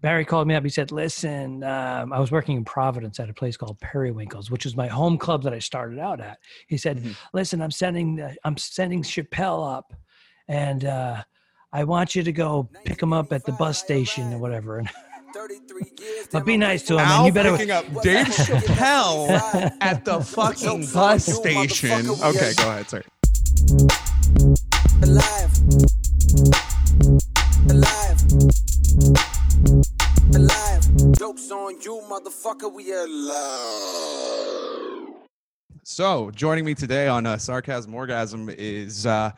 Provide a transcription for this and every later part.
Barry called me up. He said, "Listen, um, I was working in Providence at a place called Periwinkles, which is my home club that I started out at." He said, Mhm. "Listen, I'm sending the, I'm sending Chappelle up, and uh, I want you to go pick him up at the bus station or whatever." And but be nice to him, and Al you better. picking up Dave Chappelle at the fucking bus station. Okay, go ahead, sorry. Jokes on you, motherfucker. We alive. So, joining me today on uh, Sarcasm Orgasm is uh,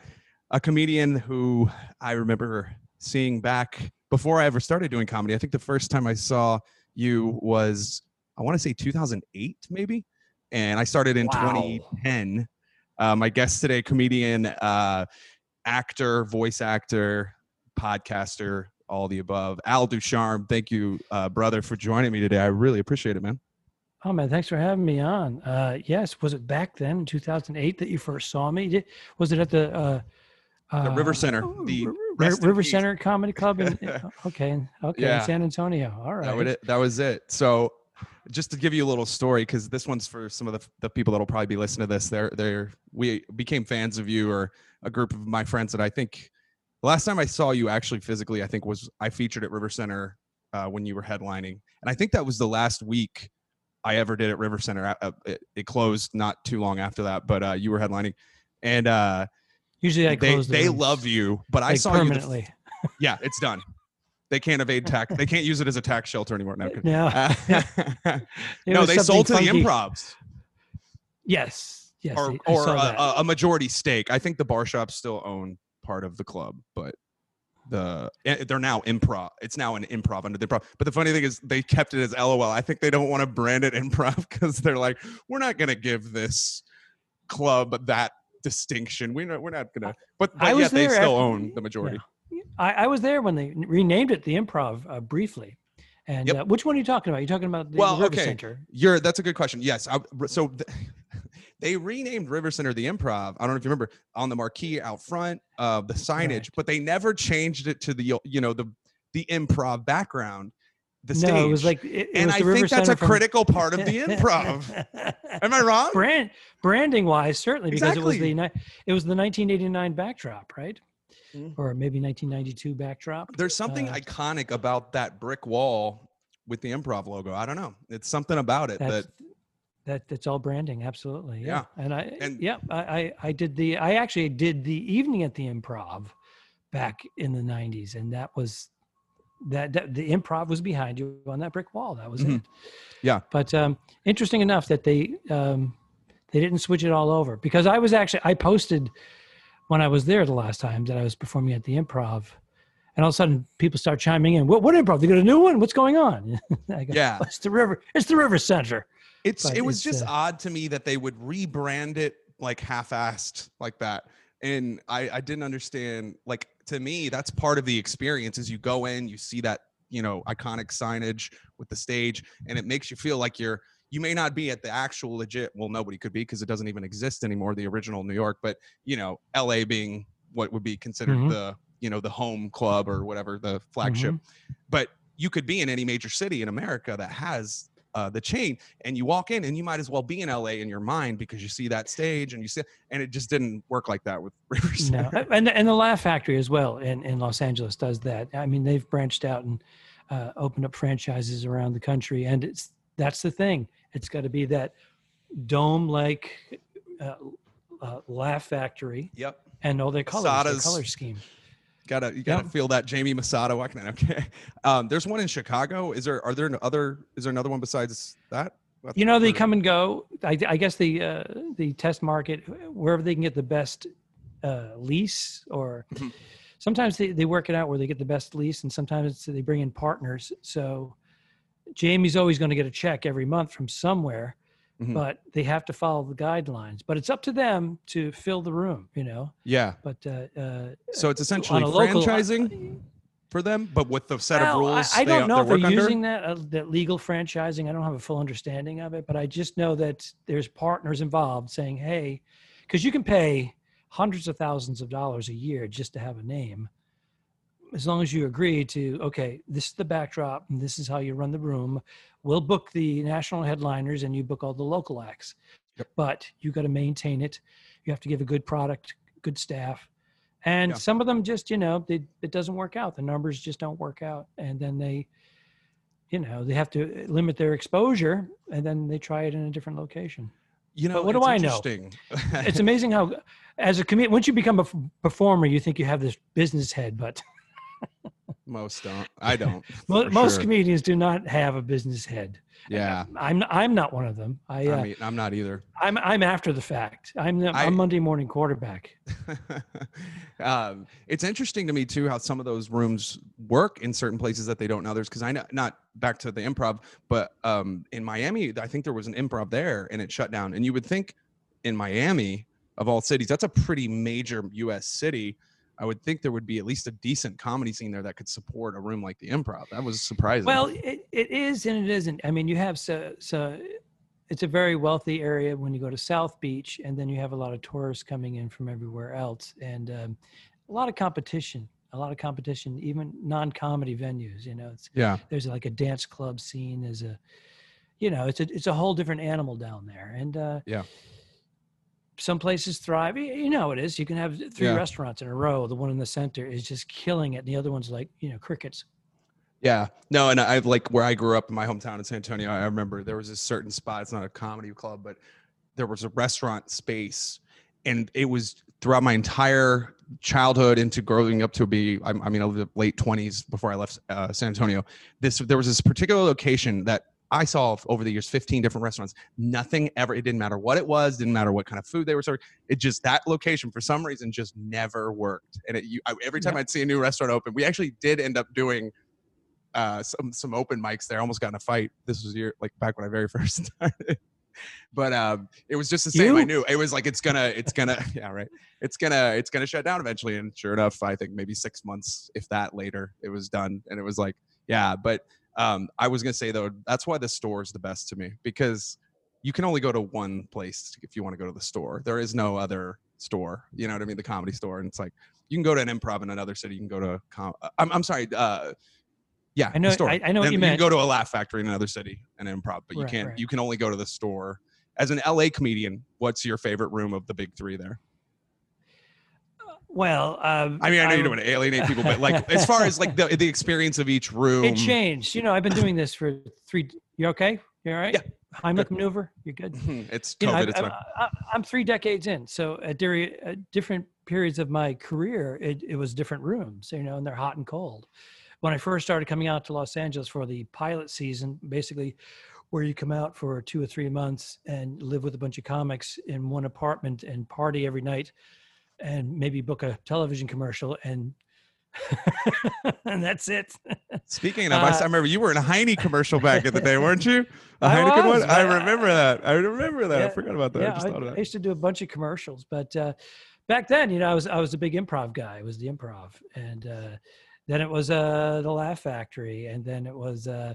a comedian who I remember seeing back before I ever started doing comedy. I think the first time I saw you was, I want to say 2008, maybe. And I started in Wow. 2010. Uh, my guest today, comedian, uh, actor, voice actor, podcaster, all the above. Al Ducharme, thank you, uh, brother, for joining me today. I really appreciate it, man. Oh man, thanks for having me on. Uh, yes, was it back then in 2008 that you first saw me? Did, was it at the uh, The uh, River Center, the R- River Center Comedy Club? In, okay, okay, Yeah. in San Antonio. All right. That, would that was it. So, just to give you a little story, because this one's for some of the, the people that'll probably be listening to this. They're they're we became fans of you, or a group of my friends that I think the last time I saw you actually physically, I think was I featured at River Center uh, when you were headlining, and I think that was the last week I ever did at River Center. Uh, uh, It, it closed not too long after that, but uh, you were headlining, and uh, Usually I they close the they rooms, love you. But I like, saw you. The, permanently. yeah, it's done. They can't evade tax. They can't use it as a tax shelter anymore. No, kidding. no, Uh, no, they sold to the funky. improvs Yes, yes. or, I- I or a, a- a majority stake. I think the bar shops still own part of the club, but the eh, they're now improv. It's now an improv under the improv. But the funny thing is, they kept it as LOL. I think they don't want to brand it improv because they're like, we're not going to give this club that distinction. We know we're not going to. But, but I was yet they still at- own the majority. I, I was there when they renamed it the Improv uh, briefly. And Yep. uh, which one are you talking about? You're talking about the, Well, the River okay. Center. You're that's a good question. Yes. I, so th- they renamed River Center the Improv. I don't know if you remember on the marquee out front of the signage, Right. but they never changed it to the you know the the improv background. The stage. no, it was like it, it and was I think that's a from- critical part of the improv. Am I wrong? Brand branding wise, certainly because it was the it was the 1989 backdrop, right? Mm. Or maybe 1992 backdrop. There's something Uh, iconic about that brick wall with the improv logo. I don't know. It's something about it that that that's all branding, absolutely. Yeah, and I And- yeah I, I I did the I actually did the evening at the Improv back in the 90s, and that was that, that the Improv was behind you on that brick wall. That was Mhm. it. Yeah. But um, interesting enough that they um, they didn't switch it all over because I was actually I posted when I was there the last time that I was performing at the Improv. And all of a sudden, people start chiming in. What, what improv? They got a new one. What's going on? I go, Yeah. "Oh, it's the river. It's the River Center. It's But it was it's, just uh, odd to me that they would rebrand it like half-assed like that. And I I didn't understand like to me that's part of the experience is you go in, you see that, you know, iconic signage with the stage and it makes you feel like you're you may not be at the actual legit well nobody could be because it doesn't even exist anymore the original New York, but you know, LA being what would be considered Mhm. the, you know, the home club or whatever the flagship. But you could be in any major city in America that has uh, the chain and you walk in and you might as well be in LA in your mind because you see that stage and you see and it just didn't work like that with Rivers. No, and and the Laugh Factory as well in, in Los Angeles does that. I mean, they've branched out and uh, opened up franchises around the country, and it's that's the thing. It's got to be that dome-like uh, uh, Laugh Factory, Yep. and all their colors, their Masada's- color scheme. Gotta you gotta Yep. feel that Jamie Masada. Why can I? Okay. Um, there's one in Chicago. Is there are there other is there another one besides that? That's You know, they come and go. I, I guess the uh, the test market wherever they can get the best uh, lease, or Mhm. sometimes they, they work it out where they get the best lease, and sometimes they bring in partners. So Jamie's always going to get a check every month from somewhere, Mhm. but they have to follow the guidelines. But it's up to them to fill the room, you know. Yeah. But uh, uh, So it's essentially on a local- franchising for them, but with the set well, of rules. I, I don't know they if they're work under? using that uh, that legal franchising. I don't have a full understanding of it, but I just know that there's partners involved saying, "Hey," because you can pay hundreds of thousands of dollars a year just to have a name. As long as you agree to okay this is the backdrop and this is how you run the room we'll book the national headliners and you book all the local acts. Yep. but you got to maintain it. You have to give a good product good staff. And Yeah. some of them just you know they, it doesn't work out. The numbers just don't work out. And then they you know they have to limit their exposure and then they try it in a different location. You know, But what do I know? it's amazing how as a comedian once you become a f- performer you think you have this business head but most don't. I don't. Most sure. comedians do not have a business head. Yeah. I'm I'm not one of them. I, uh, I mean, I'm not either. I'm I'm after the fact. I'm the, I- I'm Monday morning quarterback. um, it's interesting to me too how some of those rooms work in certain places that they don't in others. Because I know not back to the improv, but um, in Miami, I think there was an improv there and it shut down. And you would think in Miami of all cities, that's a pretty major U.S. city. I would think there would be at least a decent comedy scene there that could support a room like the improv. That was surprising. Well, it, it is and it isn't. I mean, you have so so. It's a very wealthy area when you go to South Beach, and then you have a lot of tourists coming in from everywhere else, and um, a lot of competition. A lot of competition, even non-comedy venues. You know, it's yeah, there's like a dance club scene. There's a, you know, it's a it's a whole different animal down there, and uh, Yeah. Some places thrive. You know it is. You can have three Yeah. restaurants in a row. The one in the center is just killing it. And the other one's like you know crickets. Yeah, no, and I've like where I grew up in my hometown in San Antonio. I remember there was a certain spot. It's not a comedy club, but there was a restaurant space, and it was throughout my entire childhood into growing up to be. I, I mean, I lived late twenties before I left uh, San Antonio. This there was this particular location that I saw over the years, fifteen different restaurants. Nothing ever. It didn't matter what it was. Didn't matter what kind of food they were serving. It just that location for some reason just never worked. And it, you, I, every time Yeah. I'd see a new restaurant open, we actually did end up doing uh some some open mics there. I almost got in a fight. This was year like back when I very first started. But um it was just the same. I knew it was like it's gonna it's gonna yeah, right. It's gonna it's gonna shut down eventually. And sure enough, I think maybe six months, if that later, it was done. And it was like, yeah, but um I was gonna say though, that's why the store is the best to me because you can only go to one place if you want to go to the store. There is no other store. You know what I mean? The comedy store. And it's like you can go to an improv in another city. You can go to com- uh, I'm I'm sorry, uh yeah, I know-. I- I know what Then you can go to a laugh factory in another city and improv, but you Right, can't. right. You can only go to the store. As an LA comedian, what's your favorite room of the big three there? Well, um, I mean, I know you I'm- don't want to alienate people, but like as far as like the the experience of each room, it changed. You know, I've been doing this for three. You okay? You all right? Yeah. Heimlich maneuver. You're good. it's you know, I've- it's I'm. I- I'm three decades in. So at, at different periods of my career, it, it was different rooms, you know, and they're hot and cold. When I first started coming out to Los Angeles for the pilot season, basically where you come out for two or three months and live with a bunch of comics in one apartment and party every night and maybe book a television commercial and and that's it. Speaking of, I s- I uh, remember you were in a Heine commercial back in the day, weren't you? A I Heineken was, one? I remember that. I remember that. I forgot about that. I yeah, just I, thought of I used to do a bunch of commercials, but uh, back then, you know, I was I was a big improv guy. I was the improv, and uh, then it was uh, the Laugh Factory, and then it was uh,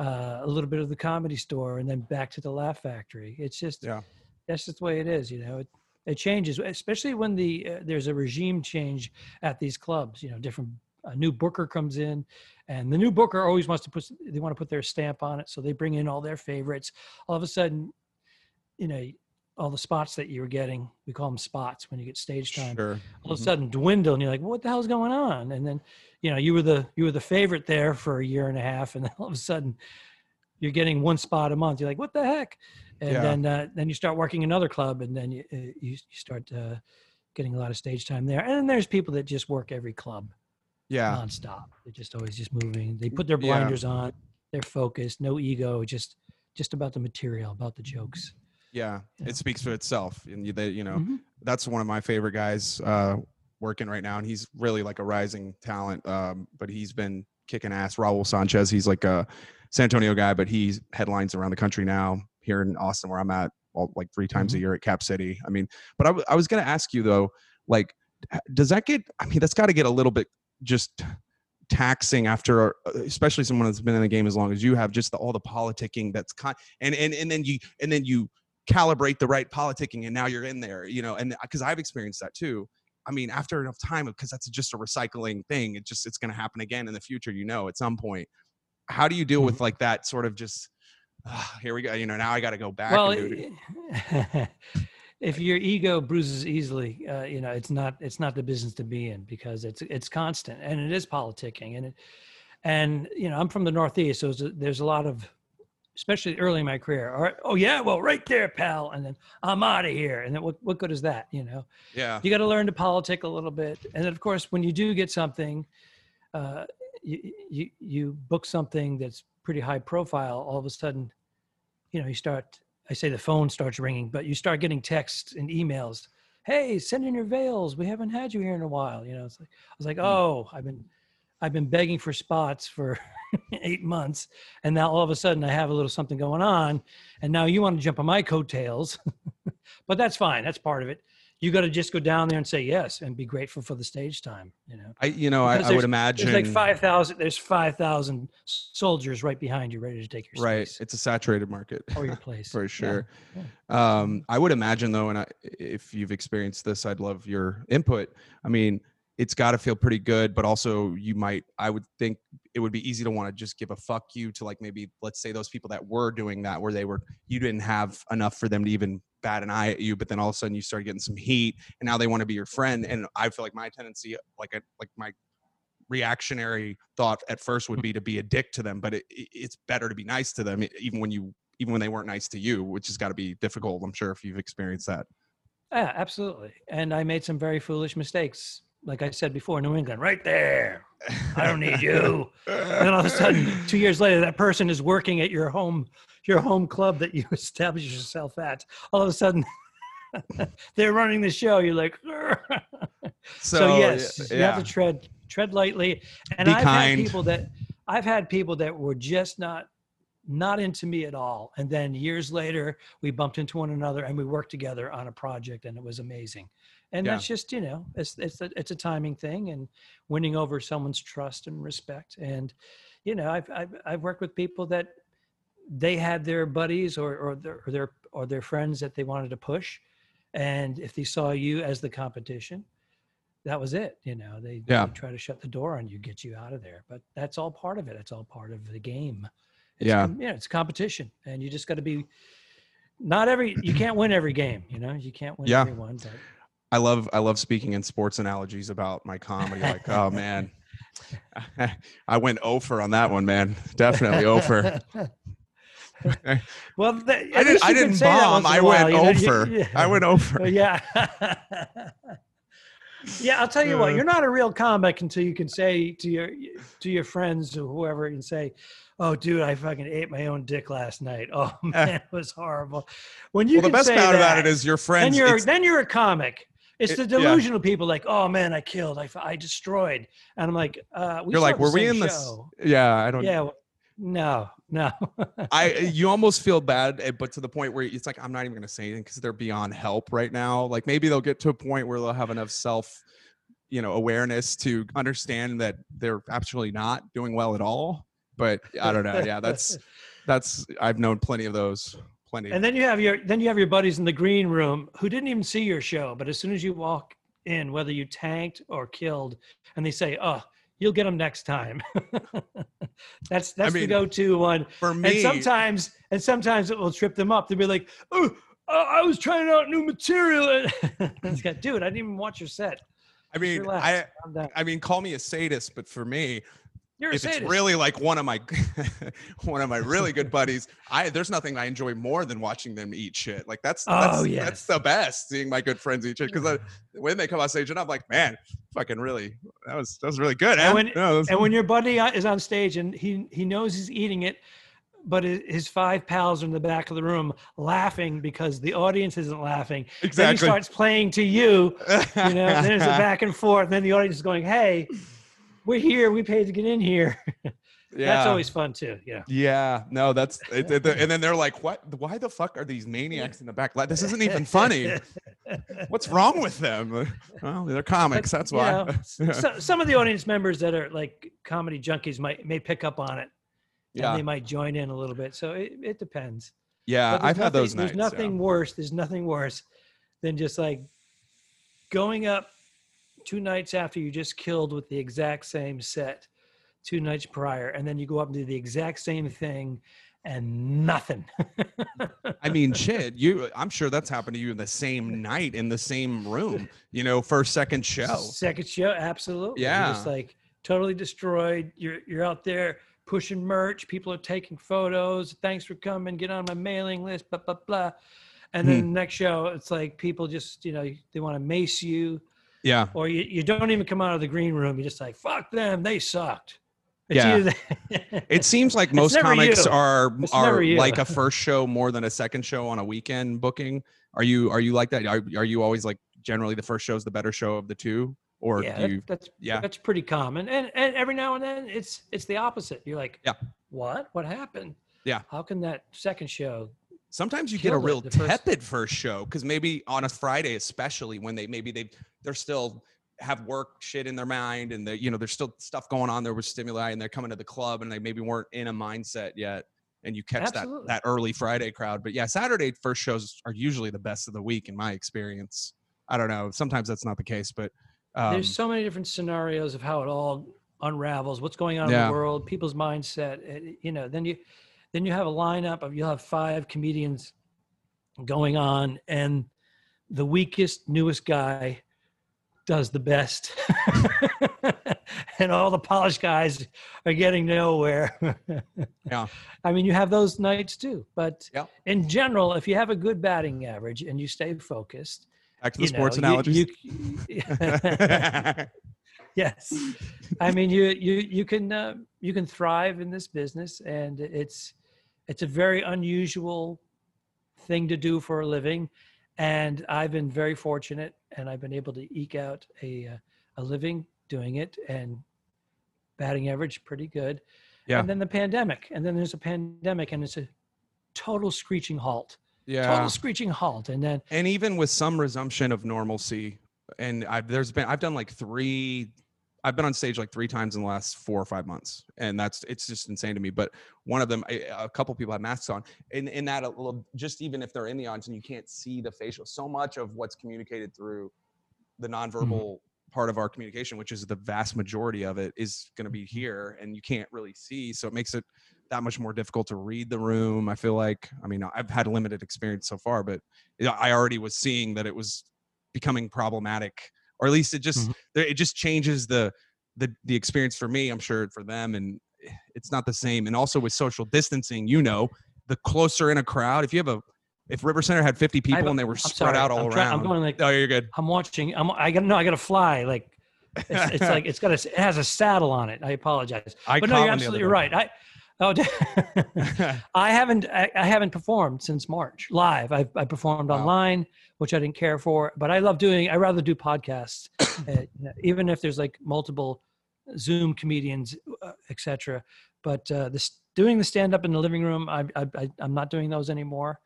uh, a little bit of the Comedy Store, and then back to the Laugh Factory. It's just Yeah. that's just the way it is. You know, it it changes, especially when the uh, there's a regime change at these clubs. You know, different a new booker comes in, and the new booker always wants to put they want to put their stamp on it, so they bring in all their favorites. All of a sudden, you know, all the spots that you were getting, we call them spots when you get stage time. Sure. All of a sudden dwindle, and you're like, "What the hell's going on?" And then, you know, you were the you were the favorite there for a year and a half, and then all of a sudden, you're getting one spot a month. You're like, "What the heck?" And Yeah. then uh, then you start working another club, and then you uh, you, start uh, getting a lot of stage time there. And then there's people that just work every club Yeah. nonstop. They're just always just moving. They put their Yeah. blinders on. They're focused, no ego, just just about the material, about the jokes. Yeah. Yeah. It speaks for itself. And you, they, you know, Mhm. that's one of my favorite guys uh, working right now, and he's really like a rising talent. Um, but he's been kicking ass. Raul Sanchez, he's like a San Antonio guy, but he's headlines around the country now. Here in Austin, where I'm at, all, like three times a Mhm. year at Cap City. I mean, but I, w- I was gonna ask you though, like, does that get? I mean, that's got to get a little bit just taxing after uh, especially someone that's been in the game as long as you have just the, all the politicking that's con and and and then you and then you calibrate the right politicking and now you're in there you know and because i've experienced that too I mean, after enough time, because that's just a recycling thing. It just it's going to happen again in the future. You know, at some point. How do you deal Mm-hmm. with like that sort of just? "Ah, here we go. You know, now I got to go back. well, and do it. i- if your ego bruises easily, uh, you know it's not it's not the business to be in because it's it's constant and it is politicking and it and you know I'm from the Northeast, so there's a, there's a lot of especially early in my career. All right, oh yeah, well right there, pal, and then I'm out of here. And then what what good is that? You know, yeah, you got to learn to politic a little bit and then of course when you do get something uh, you, you you book something that's pretty high profile all of a sudden you know you start i say the phone starts ringing but you start getting texts and emails hey send in your veils we haven't had you here in a while you know it's like i was like oh i've been i've been begging for spots for eight months and now all of a sudden i have a little something going on and now you want to jump on my coattails but that's fine that's part of it you got to just go down there and say yes and be grateful for the stage time you know I you know I, Because I would imagine there's like 5000 there's 5000 soldiers right behind you ready to take your right. space It's a saturated market. or your place for Yeah. sure. yeah. Um, I would imagine though, and I, if you've experienced this, I'd love your input. I mean, it's got to feel pretty good, but also you might, I would think it would be easy to want to just give a fuck you to like maybe, let's say those people that were doing that, where they were, you didn't have enough for them to even bat an eye at you, but then all of a sudden you start getting some heat, and now they want to be your friend. And I feel like my tendency, like a, like my reactionary thought at first would mm. be to be a dick to them, but it, it- it's better to be nice to them, even when you even when they weren't nice to you, which has got to be difficult. I'm sure if you've experienced that. Yeah, absolutely. And I made some very foolish mistakes. Like I said before, New England, right there. I don't need you. And all of a sudden, two years later, that person is working at your home, your home club that you established yourself at. All of a sudden, they're running the show. You're like, so, yes, you have to tread tread lightly. And Be I've kind. had people that I've had people that were just not not into me at all. And then years later, we bumped into one another and we worked together on a project, and it was amazing. And Yeah. that's just you know, it's it's a, it's a timing thing and winning over someone's trust and respect. And you know, I've I've, I've worked with people that they had their buddies or or their or their or their friends that they wanted to push, and if they saw you as the competition, that was it. You know, they, Yeah. they try to shut the door on you, get you out of there. But that's all part of it. It's all part of the game. It's Yeah. it's competition, and you just got to be. Not every you can't win every game. You know, you can't win Yeah. every one. But I love I love speaking in sports analogies about my comedy. Like, oh man, I went over on that one, man. Definitely over. well, th- I didn't I didn't say that bomb. while, went you know, you- over. yeah. I went over. Yeah. yeah, I'll tell you what. Uh. You're not a real comic until you can say to your to your friends or whoever, and say, "Oh, dude, I fucking ate my own dick last night. Oh man, it was horrible." When you well, the best part about it is your friends. then you're then you're a comic. It's It- the yeah. delusional people like, "Oh man, I killed, I, I destroyed," and I'm like, uh, we you're like, were we in this? show." Yeah, I don't. Yeah, no, no. I you almost feel bad, eh, but to the point where it's like I'm not even gonna say anything because they're beyond help right now. Like maybe they'll get to a point where they'll have enough self, you know, awareness to understand that they're absolutely not doing well at all. But I don't know. Yeah, that's that's I've known plenty of those. Plenty. And then you have your then you have your buddies in the green room who didn't even see your show, but as soon as you walk in, whether you tanked or killed, and they say, "Oh, you'll get them next time." that's that's the mean, go-to one. For me, And sometimes and sometimes it will trip them up. They'll be like, "Oh, uh, I was trying out new material." And it's got, dude, I didn't even watch your set. I mean, I. I mean, call me a sadist, but for me, You're if it's really like one of my one of my really good buddies i there's nothing i enjoy more than watching them eat shit. Like that's that's, Oh, that's yes. the best seeing my good friends eat shit. Because when they come on stage and i'm like man fucking really that was that was really good And when- No, and when your buddy uh, is on stage and he he knows he's eating it but his five pals are in the back of the room laughing because the audience isn't laughing Exactly. then he starts playing to you you know then there's a back and forth and then the audience is going hey we're here we paid to get in here. Yeah. that's always fun too yeah. Yeah no that's it, it- and then they're like what why the fuck are these maniacs in the back? Like this isn't even funny. What's wrong with them? Well they're comics that's You why know, so, some of the audience members that are like comedy junkies might may pick up on it and yeah. they might join in a little bit so it, it depends. Yeah i've had those nights There's yeah. nothing worse. There's nothing worse than just like going up two nights after you just killed with the exact same set two nights prior and then you go up and do the exact same thing and nothing I mean, shit. You, I'm sure that's happened to you in the same night in the same room. You know, first, second show. second show absolutely You're just like totally destroyed you're you're out there pushing merch people are taking photos thanks for coming get on my mailing list blah blah blah and then Hmm. the next show it's like people just you know they want to mace you Yeah, or you, you don't even come out of the green room. You're just like, fuck them, they sucked. It's Yeah. it seems like most comics you. are It's are like a first show more than a second show on a weekend booking. Are you are you like that? Are, are you always like generally the first show is the better show of the two, or yeah, do that- that's Yeah. that's pretty common. And and every now and then it's it's the opposite. You're like, Yeah. what? What happened? Yeah. How can that second show? Sometimes you get a real tepid first show because maybe on a Friday, especially when they maybe they they're still have work shit in their mind and they you know there's still stuff going on there with stimuli and they're coming to the club and they maybe weren't in a mindset yet and you catch that Absolutely. that early Friday crowd. But yeah, Saturday first shows are usually the best of the week in my experience. I don't know. Sometimes that's not the case, but um, There's so many different scenarios of how it all unravels. What's going on in the world? People's mindset. eh, You know, then you then you have a lineup of you'll have five comedians going on, and the weakest, newest guy does the best. and all the polished guys are getting nowhere. Yeah. I mean, you have those nights too. But Yeah. in general, if you have a good batting average and you stay focused, back to the sports know, you- you- yes i mean you you you can uh, you can thrive in this business and it's it's a very unusual thing to do for a living and i've been very fortunate and i've been able to eke out a uh, a living doing it and batting average pretty good Yeah. and then the pandemic and then there's a pandemic and it's a total screeching halt yeah. total screeching halt and then and even with some resumption of normalcy and I've there's been I've done like three I've been on stage like three times in the last four or five months and that's it's just insane to me but one of them a a couple people had masks on in in that a little just even if they're in the audience and you can't see the facial so much of what's communicated through the mm-hmm. nonverbal part of our communication which is the vast majority of it is going to be mm-hmm. here and you can't really see so it makes it that much more difficult to read the room i feel like. I mean i've had limited experience so far but I already was seeing that it was becoming problematic, or at least it just Mhm. it just changes the the the experience for me. I'm sure for them, and eh, it's not the same. And also with social distancing, you know, the closer in a crowd, if you have a if River Center had 50 people and they were I'm spread sorry, out all I'm try- around, I'm going like oh, you're good. I'm watching. I'm. I got no. I got to fly. Like it's, it's like it's got a. It has a saddle on it. I apologize, I but no, you're absolutely right. I. Oh, I haven't. I, I haven't performed since March live. I, I performed Wow. online, which I didn't care for, but I love doing. I rather do podcasts, uh, even if there's like multiple Zoom comedians, uh, etc. But uh, this doing the stand up in the living room, I, I, I I'm not doing those anymore.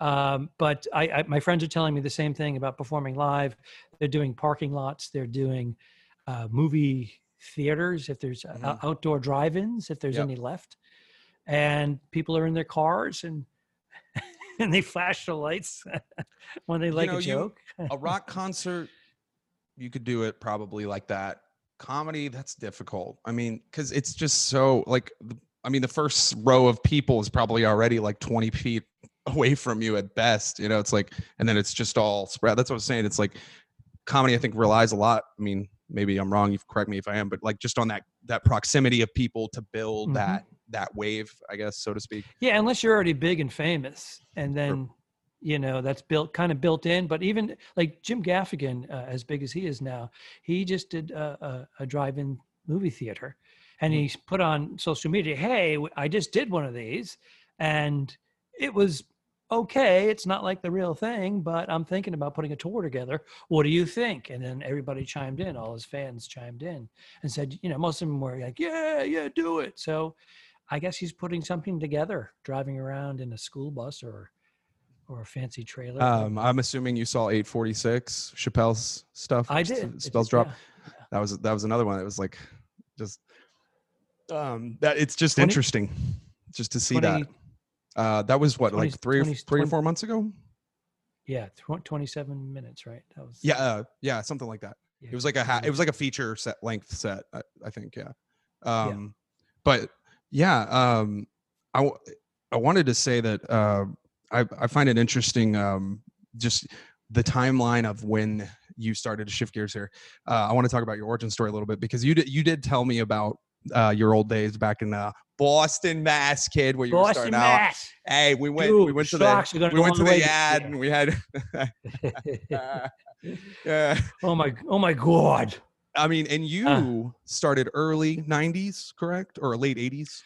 Um, but I, I, my friends are telling me the same thing about performing live. They're doing parking lots. They're doing uh, movie theaters. If there's Mhm. outdoor drive-ins, if there's Yep. any left, and people are in their cars and and they flash the lights when they like know, a you- joke. a rock concert, you could do it probably like that. Comedy, that's difficult. I mean, because it's just so like, I mean, the first row of people is probably already like 20 feet away from you at best. You know, it's like, and then it's just all spread. That's what I was saying. It's like comedy, I think, relies a lot. I mean, maybe I'm wrong. You correct me if I am, but like just on that that proximity of people to build Mhm. that that wave, I guess, so to speak. Yeah, unless you're already big and famous, and then you know that's built kind of built in. But even like Jim Gaffigan, uh, as big as he is now, he just did a, a, a drive-in movie theater, and Mhm. he's put on social media, "Hey, I just did one of these, and it was okay. It's not like the real thing, but I'm thinking about putting a tour together. What do you think?" And then everybody chimed in. All his fans chimed in and said, you know, most of them were like, "Yeah, yeah, do it." So. I guess he's putting something together, driving around in a school bus or or a fancy trailer. Um, I'm assuming you saw 846 Chappelle's stuff. I did. Spells drop. yeah. that was that was another one that was like just um that it's just 20 interesting just to see 20 that uh that was what 20 like three or 20 three or four months ago Yeah, tw- 27 minutes, right? That was yeah uh, yeah something like that It was like a ha- it was like a feature set length set. I, I think yeah. Um, but yeah, um, I w- I wanted to say that uh, I I find it interesting. Um, just the timeline of when you started to shift gears here. Uh, I want to talk about your origin story a little bit because you did you did tell me about uh, your old days back in uh, Boston, Mass, kid, where you were Boston starting out. Mass. Hey, we went we went to the we went to the the ad and we had yeah. oh my oh my god. I mean, and you Uh. started early '90s, correct, or late '80s?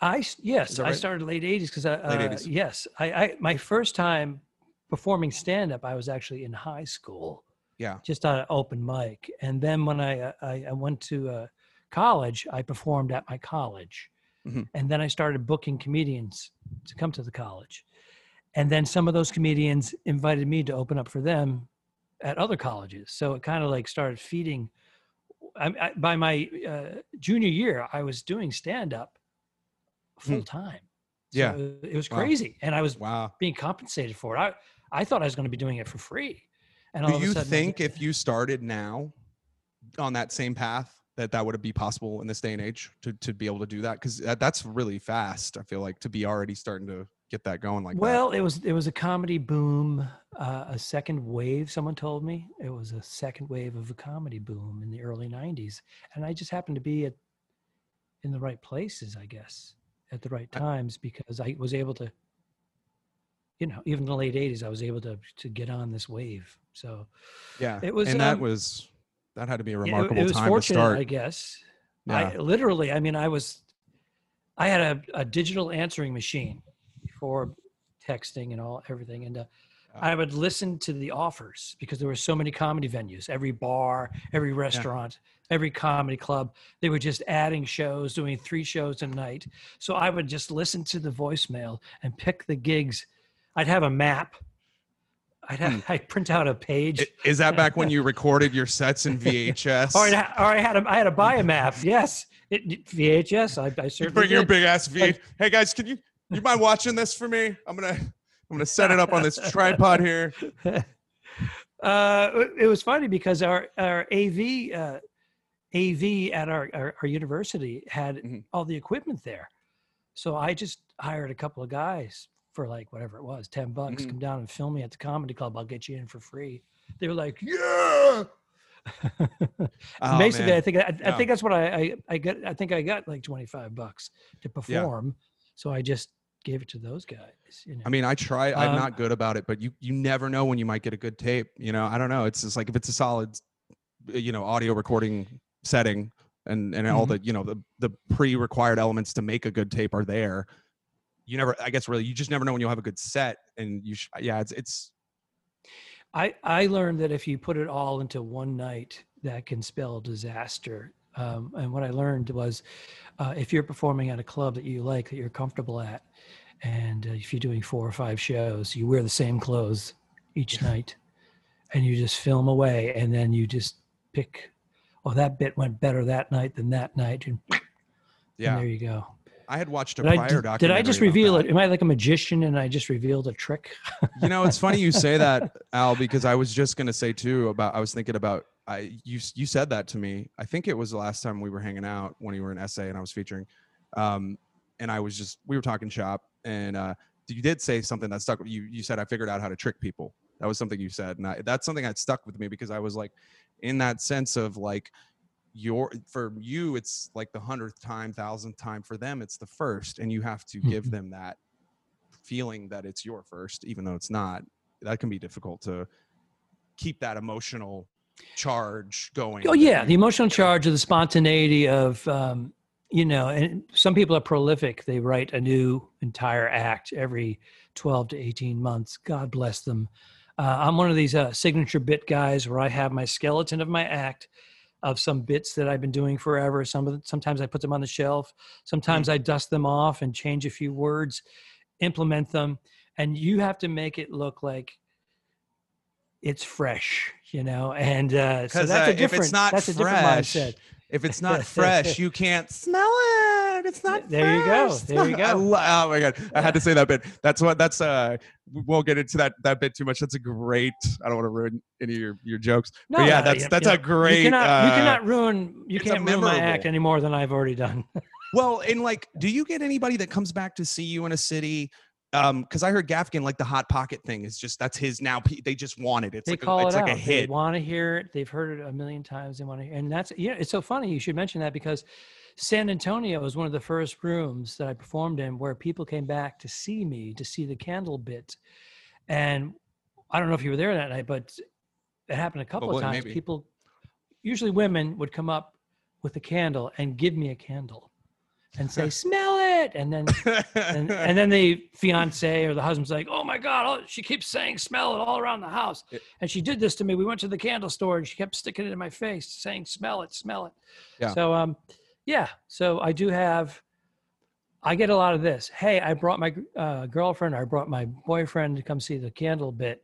I yes, that I started late '80s because I uh, 80s. yes, I, I my first time performing stand up, I was actually in high school, Yeah. just on an open mic, and then when I uh, I, I went to uh, college, I performed at my college, Mhm. and then I started booking comedians to come to the college, and then some of those comedians invited me to open up for them at other colleges, so it kind of like started feeding. I, I, by my uh, junior year, I was doing stand up full time. Hmm. Yeah. it, was Wow. crazy, and I was Wow. being compensated for it. I I thought I was going to be doing it for free. And all Do of a you sudden think if you started now on that same path that that would be possible in this day and age to to be able to do that? Because that, that's really fast. I feel like to be already starting to get that going like that. well, it was it was a comedy boom, uh, a second wave. Someone told me it was a second wave of a comedy boom in the early '90s, and I just happened to be at in the right places, I guess, at the right times because I was able to, you know, even in the late '80s, I was able to to get on this wave. So Yeah. it was, and that um, was that had to be a Yeah, it- remarkable it, was time to start. I guess. Yeah. I literally, I mean, I was, I had a, a digital answering machine before texting and all everything, and uh, Yeah. I would listen to the offers because there were so many comedy venues, every bar, every restaurant, every comedy club. They were just adding shows, doing three shows a night. So I would just listen to the voicemail and pick the gigs. I'd have a map. I'd have, I'd print out a page. Is that back when you recorded your sets in VHS? Or, I, or I had a, I had to buy a map. Yes, it, VHS. I, I You certainly bring your big ass V. Hey guys, can you you mind watching this for me? I'm gonna I'm gonna set it up on this tripod here. uh, it- was funny because our our AV uh, AV at our, our our university had Mhm. all the equipment there, so I just hired a couple of guys for like whatever it was, ten bucks. Mhm. Come down and film me at the comedy club. I'll get you in for free. They were like, yeah. Oh, Basically, man. I think I, I Yeah. think that's what I, I I got. I think I got like twenty five bucks to perform, so I just gave it to those guys. You know? I mean, I try. I'm Um, not good about it, but you you never know when you might get a good tape. You know, I don't know. It's just like if it's a solid, uh, you know, audio recording setting, and and all Mhm. the you know the the pre-required elements to make a good tape are there. You never, I guess, really, you just never know when you'll have a good set, and you, sh- yeah, it's it's I, I learned that if you put it all into one night, that can spell disaster. Um, and what I learned was uh, if you're performing at a club that you like, that you're comfortable at, and uh, if you're doing four or five shows, you wear the same clothes each night and you just film away and then you just pick, oh, that bit went better that night than that night. And, and there you go. I had watched a Did I, prior did, documentary. did I just reveal it? Am I like a magician and I just revealed a trick? you know it's funny you say that al because i was just going to say too about i was thinking about i you you said that to me. I think it was the last time we were hanging out when you were in sa and i was featuring um and i was just we were talking shop and uh you did say something that stuck you you said i figured out how to trick people. That was something you said and I, that's something that stuck with me because i was like in that sense of like your for you it's like the hundredth time thousandth time. For them it's the first and you have to give Mhm. them that feeling that it's your first even though it's not. That can be difficult to keep that emotional charge going Oh yeah, the emotional charge of the spontaneity of um, you know, and some people are prolific. They write a new entire act every twelve to eighteen months. God bless them. Uh, I'm one of these uh, signature bit guys where I have my skeleton of my act of some bits that I've been doing forever. Some of sometimes I put them on the shelf. Sometimes I dust them off and change a few words, implement them, and you have to make it look like it's fresh, you know. And uh, so that's uh, a if different. it's not that's a different fresh, mindset. if it's not fresh, you can't smell it. It's not. There you go. There you go. lo- oh my god, I had to say that bit. That's what. That's uh. We won't get into that that bit too much. That's a great. I don't want to ruin any of your your jokes. No, but yeah, that's you- that's you a great. You cannot, you uh, cannot ruin. You can't ruin my act any more than I've already done. Well, and like, do you get anybody that comes back to see you in a city? Um, because I heard Gaffigan like the hot pocket thing is just that's his now. They just want it. It's they like call a, it's it like out. a hit. They want to hear it. They've heard it a million times. They want to hear, and that's yeah. It's so funny you should mention that because San Antonio was one of the first rooms that I performed in where people came back to see me to see the candle bit, and I don't know if you were there that night, but it happened a couple of times. maybe. People, usually women, would come up with a candle and give me a candle, and say, "Smell it," and then and, and then the fiance or the husband's like, "Oh my God, oh, she keeps saying smell it all around the house." And she did this to me. We went to the candle store and she kept sticking it in my face, saying, "Smell it, smell it." Yeah. So um, yeah. So I do have. I get a lot of this. Hey, I brought my uh, girlfriend. Or I brought my boyfriend to come see the candle bit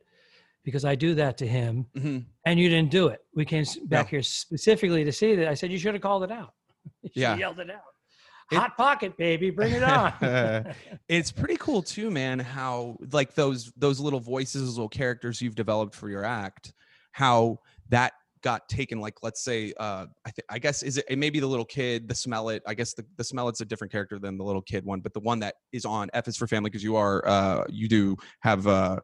because I do that to him, Mhm. and you didn't do it. We came back here specifically to see that. I said you should have called it out. You Yeah. yelled it out. Hot pocket, baby, bring it on. it's pretty cool too, man. How like those those little voices, those little characters you've developed for your act, how that got taken. Like let's say, uh, I think I guess is it, it may be the little kid, the smell it. I guess the the smell it's a different character than the little kid one, but the one that is on F is for Family because you are uh you do have uh,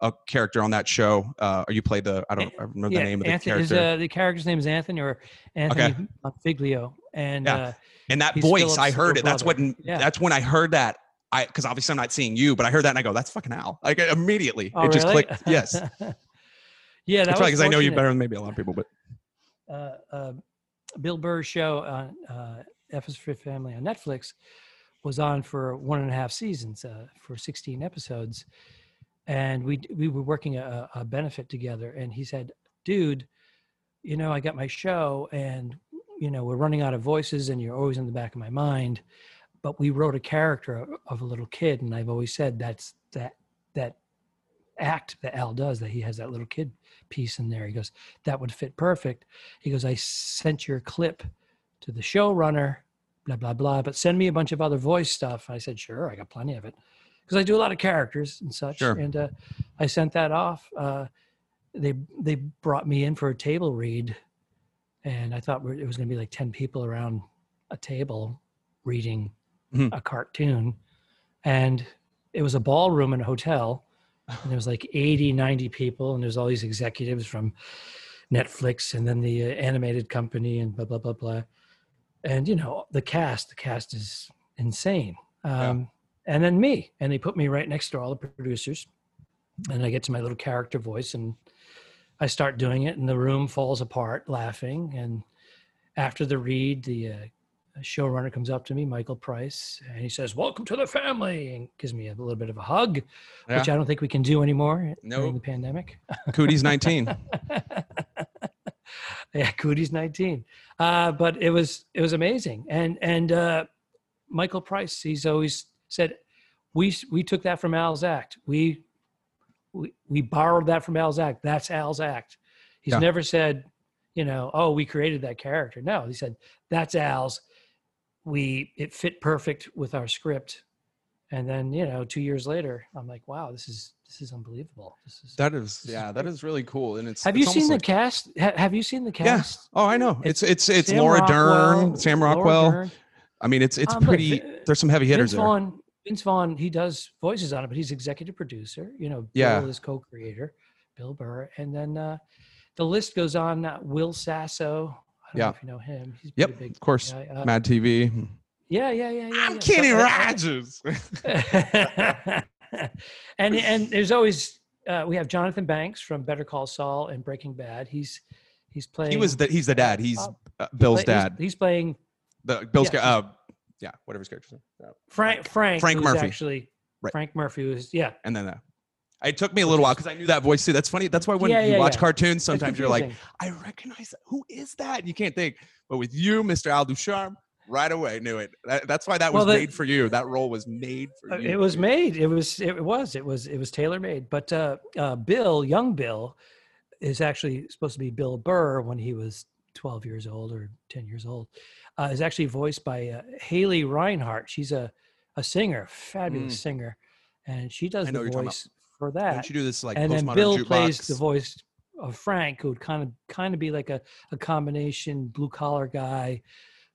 a character on that show. Uh, or you play the I don't I don't remember the name of the Anthony, character. uh, the character's name is Anthony or Anthony Figlio, and Yeah. uh, and that voice, I heard it. That's what. Yeah. That's when I heard that. I because obviously I'm not seeing you, but I heard that and I go, "That's fucking Al!" Like immediately, oh, it just really? clicked. Yes, yeah, that's right because I know you better than maybe a lot of people. But Uh, uh, Bill Burr's show on uh, F is for Family on Netflix was on for one and a half seasons uh, for 16 episodes, and we we were working a, a benefit together. And he said, "Dude, you know, I got my show, and you know, we're running out of voices, and you're always in the back of my mind. But we wrote a character of- a little kid, and I've always said that's that that act that Al does that he has that little kid piece in there. He goes, that would fit perfect. He goes, I sent your clip to the showrunner, blah blah blah, but send me a bunch of other voice stuff. I said, sure, I got plenty of it because I do a lot of characters and such. Sure. And uh, I sent that off. Uh, they they brought me in for a table read, and I thought it was going to be like ten people around a table reading Mhm. a cartoon, and it was a ballroom in a hotel, and there was like 80, 90 people, and there's all these executives from Netflix and then the uh, animated company and blah blah blah blah, and you know the cast. The cast is insane. Um, And then me, and they put me right next to all the producers, and I get to my little character voice, and I start doing it, and the room falls apart laughing. And after the read, the uh, showrunner comes up to me, Michael Price, and he says, "Welcome to the family," and gives me a little bit of a hug, which I don't think we can do anymore during the pandemic. Cooties 19. yeah, Cootie's 19. Uh, but it was it was amazing. And and uh, Michael Price, he's always said, we we took that from Al's act. We we, we borrowed that from Al's act. That's Al's act. He's Yeah. never said, you know, oh, we created that character. No, he said that's Al's. We it fit perfect with our script. And then you know, two years later, I'm like, wow, this is this is unbelievable. This is. That is, This is yeah, that is really cool. And it's have it's you seen almost the cast? Ha- have you seen the Yeah. cast? Oh, I know. It's it's it's Sam Laura Rockwell, Dern, Sam Rockwell. Dern. I mean, it's it's Um, pretty. Vi- There's some heavy hitters Vince there. Vaughn, Vince Vaughn, he does voices on it, but he's executive producer. You know, Yeah. Bill is co-creator, Bill Burr, and then uh, the list goes on. Uh, Will Sasso, I don't Yeah. know if you know him. He's Yep, big of course. guy. Uh, Mad TV. yeah, yeah, yeah, yeah. I'm yeah. Kenny So- Rogers. and and there's always uh, we have Jonathan Banks from Better Call Saul and Breaking Bad. He's he's playing. he was the he's the dad. He's uh, uh, Bill's play- dad. He's, playing The Bill's yeah, yeah, uh, yeah, whatever his character's name. Yeah. Frank. Frank. Frank Murphy. Actually, Right. Frank Murphy was yeah. And then uh, it took me a little while because I knew that voice too. That's funny. That's why when Yeah, you yeah, watch yeah. cartoons, sometimes you're like. I recognize that. Who is that? And You can't think. But with you, Mr. Al Ducharme, right away knew it. That, that's why that was Well, the- made for you. That role was made for Uh, you. It was made. It was. It was. It was. It was tailor made. But uh, uh, Bill, young Bill, is actually supposed to be Bill Burr when he was 12 years old or 10 years old, uh, is actually voiced by uh, Haley Reinhart. She's a, a singer, fabulous singer, and she does Mm. The what you're talking voice for that. Don't you do this like and then Bill jukebox? plays the voice of Frank, who would kind of kind of be like a, a combination blue collar guy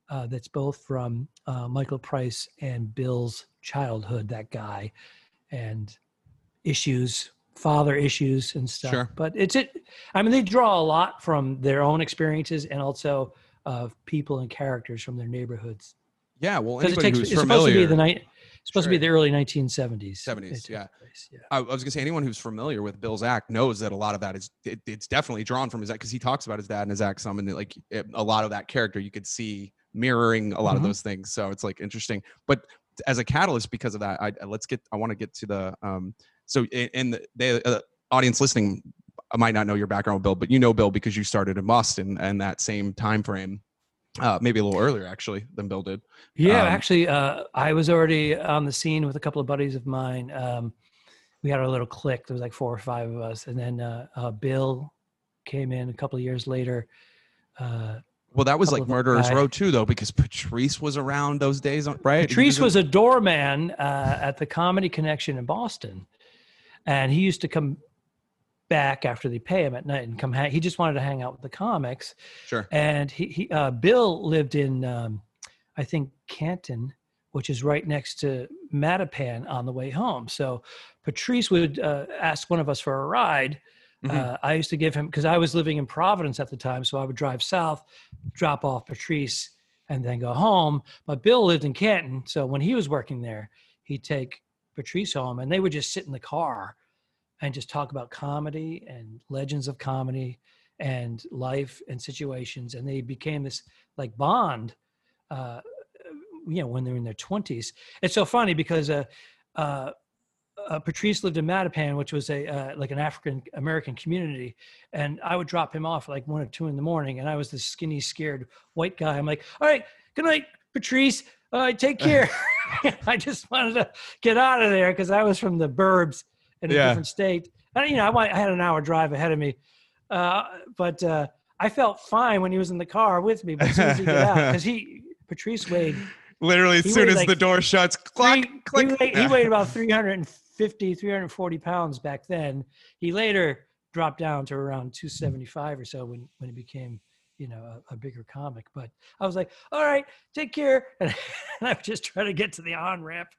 uh, that's both from uh, Michael Price and Bill's childhood. That guy and issues, father issues and stuff. Sure. But it's it. I mean, they draw a lot from their own experiences and also of people and characters from their neighborhoods. Yeah, well, Because it takes who's it's supposed to familiar, be the night. Supposed to be the early 1970s. 70s, yeah. yeah. I, I was gonna say anyone who's familiar with Bill's act knows that a lot of that is it, it's definitely drawn from his act because he talks about his dad and his act some and like it, a lot of that character you could see mirroring a lot of Mhm. those things. So it's like interesting. But as a catalyst because of that, I I- let's get I want to get to the um so in, in the, the uh, audience listening I might not know your background Bill, but you know Bill because you started in Boston and that same time frame. Uh, maybe a little earlier actually than Bill did. Yeah, Um, actually, uh, I was already on the scene with a couple of buddies of mine. Um, we had our little clique. There was like four or five of us, and then uh, uh, Bill came in a couple of years later. Uh, Well, that was like Murderers Row too, though, because Patrice was around those days, right? Patrice was a doorman uh, at the Comedy Connection in Boston, and he used to come back after they pay him at night and come. Hang, he just wanted to hang out with the comics. sure. and he, he uh, Bill lived in um, I think Canton, which is right next to Mattapan on the way home. So Patrice would uh, ask one of us for a ride. Mhm. Uh, I used to give him because I was living in Providence at the time, so I would drive south, drop off Patrice, and then go home. But Bill lived in Canton, so when he was working there, he'd take Patrice home, and they would just sit in the car and just talk about comedy and legends of comedy and life and situations and they became this like bond uh you know when they're in their 20s it's so funny because uh uh uh, Patrice lived in Mattapan, which was a uh, like an African American community, and I would drop him off at like one or two in the morning, and I was this skinny, scared white guy. I'm like, "All right, good night, Patrice. All right, take care." I just wanted to get out of there because I was from the burbs in a Yeah. different state. And, you know, I, I had an hour drive ahead of me, uh, but uh, I felt fine when he was in the car with me. But as soon as he got out, because he Patrice weighed Literally, as soon as like the door shuts, clock, three- click. He, weighed, he weighed about 350, 340 pounds back then. He later dropped down to around 275 or so when, when he became, you know, a, a bigger comic. But I was like, all right, take care. And, I just try to get to the on ramp.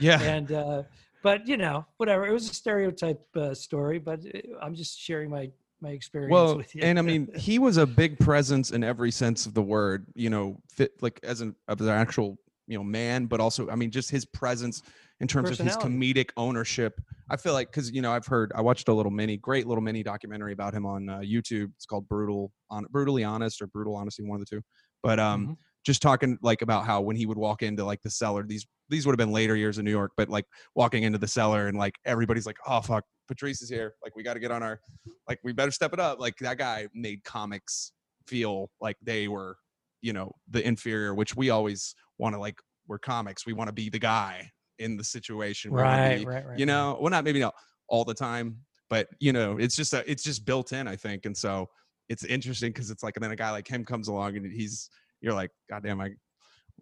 yeah. And, uh, but you know, whatever. It was a stereotype uh, story, but uh, I'm just sharing my, my experience Well, with you. and I mean, he was a big presence in every sense of the word. You know, fit like as an of an actual you know man, but also I mean, just his presence in terms of his comedic ownership. I feel like because you know I've heard I watched a little mini, great little mini documentary about him on uh, YouTube. It's called Brutal, on brutally honest or brutal honesty, one of the two. But um, Mhm. Just talking like about how when he would walk into like the cellar, these these would have been later years in New York, but like walking into the cellar and like everybody's like, oh fuck, Patrice is here. Like we got to get on our, like we better step it up. Like that guy made comics feel like they were, you know, the inferior, which we always want to like. We're comics. We want to be the guy in the situation. Right, be- right, right. you right. know well not maybe not all the time but you know it's just a, it's just built in i think and so it's interesting because it's like and then a guy like him comes along and he's you're like god damn I, i'm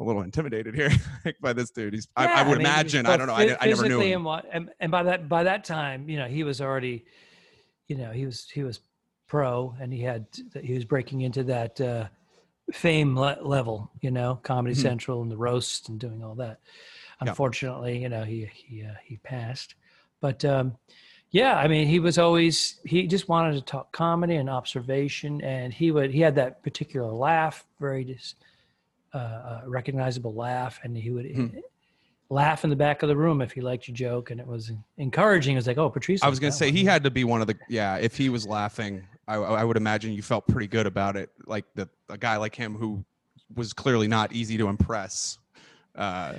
a little intimidated here like, by this dude he's I, Yeah, I would mean, imagine i don't know. I, I never knew him And, and by that by that time, you know, he was already, you know, he was he was pro, and he had he was breaking into that uh, fame le- level, you know, Comedy Mhm. Central and the roast and doing all that. Yeah. Unfortunately, you know, he he uh, he passed, but um, yeah, I mean, he was always he just wanted to talk comedy and observation, and he would he had that particular laugh, very dis, uh, uh, recognizable laugh, and he would Hmm. laugh in the back of the room if he liked your joke, and it was encouraging. It was like, oh, Patrice. i was gonna say one. he had to be one of the yeah if he was laughing i, I would imagine you felt pretty good about it like the a guy like him who was clearly not easy to impress uh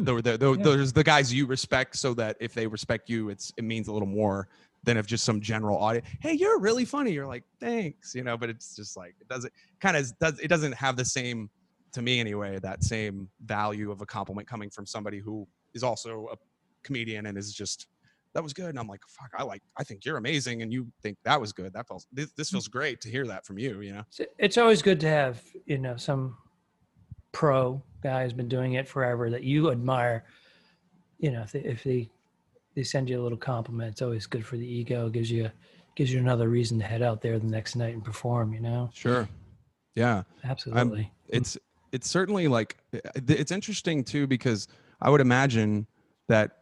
the, Hmm. Yeah. there's the guys you respect so that if they respect you it's it means a little more than if just some general audience hey you're really funny. You're like thanks you know but it's just like it doesn't kind of does it doesn't have the same to me anyway that same value of a compliment coming from somebody who is also a comedian and is just that was good. And i'm like fuck i like i think you're amazing and you think that was good. That feels this, this feels great to hear that from you you know? It's always good to have, you know, some pro guy who's been doing it forever that you admire. You know, if they, if they they send you a little compliment, it's always good for the ego. Gives you gives you another reason to head out there the next night and perform. You know, sure yeah absolutely. it's it's certainly like it's interesting too because i would imagine that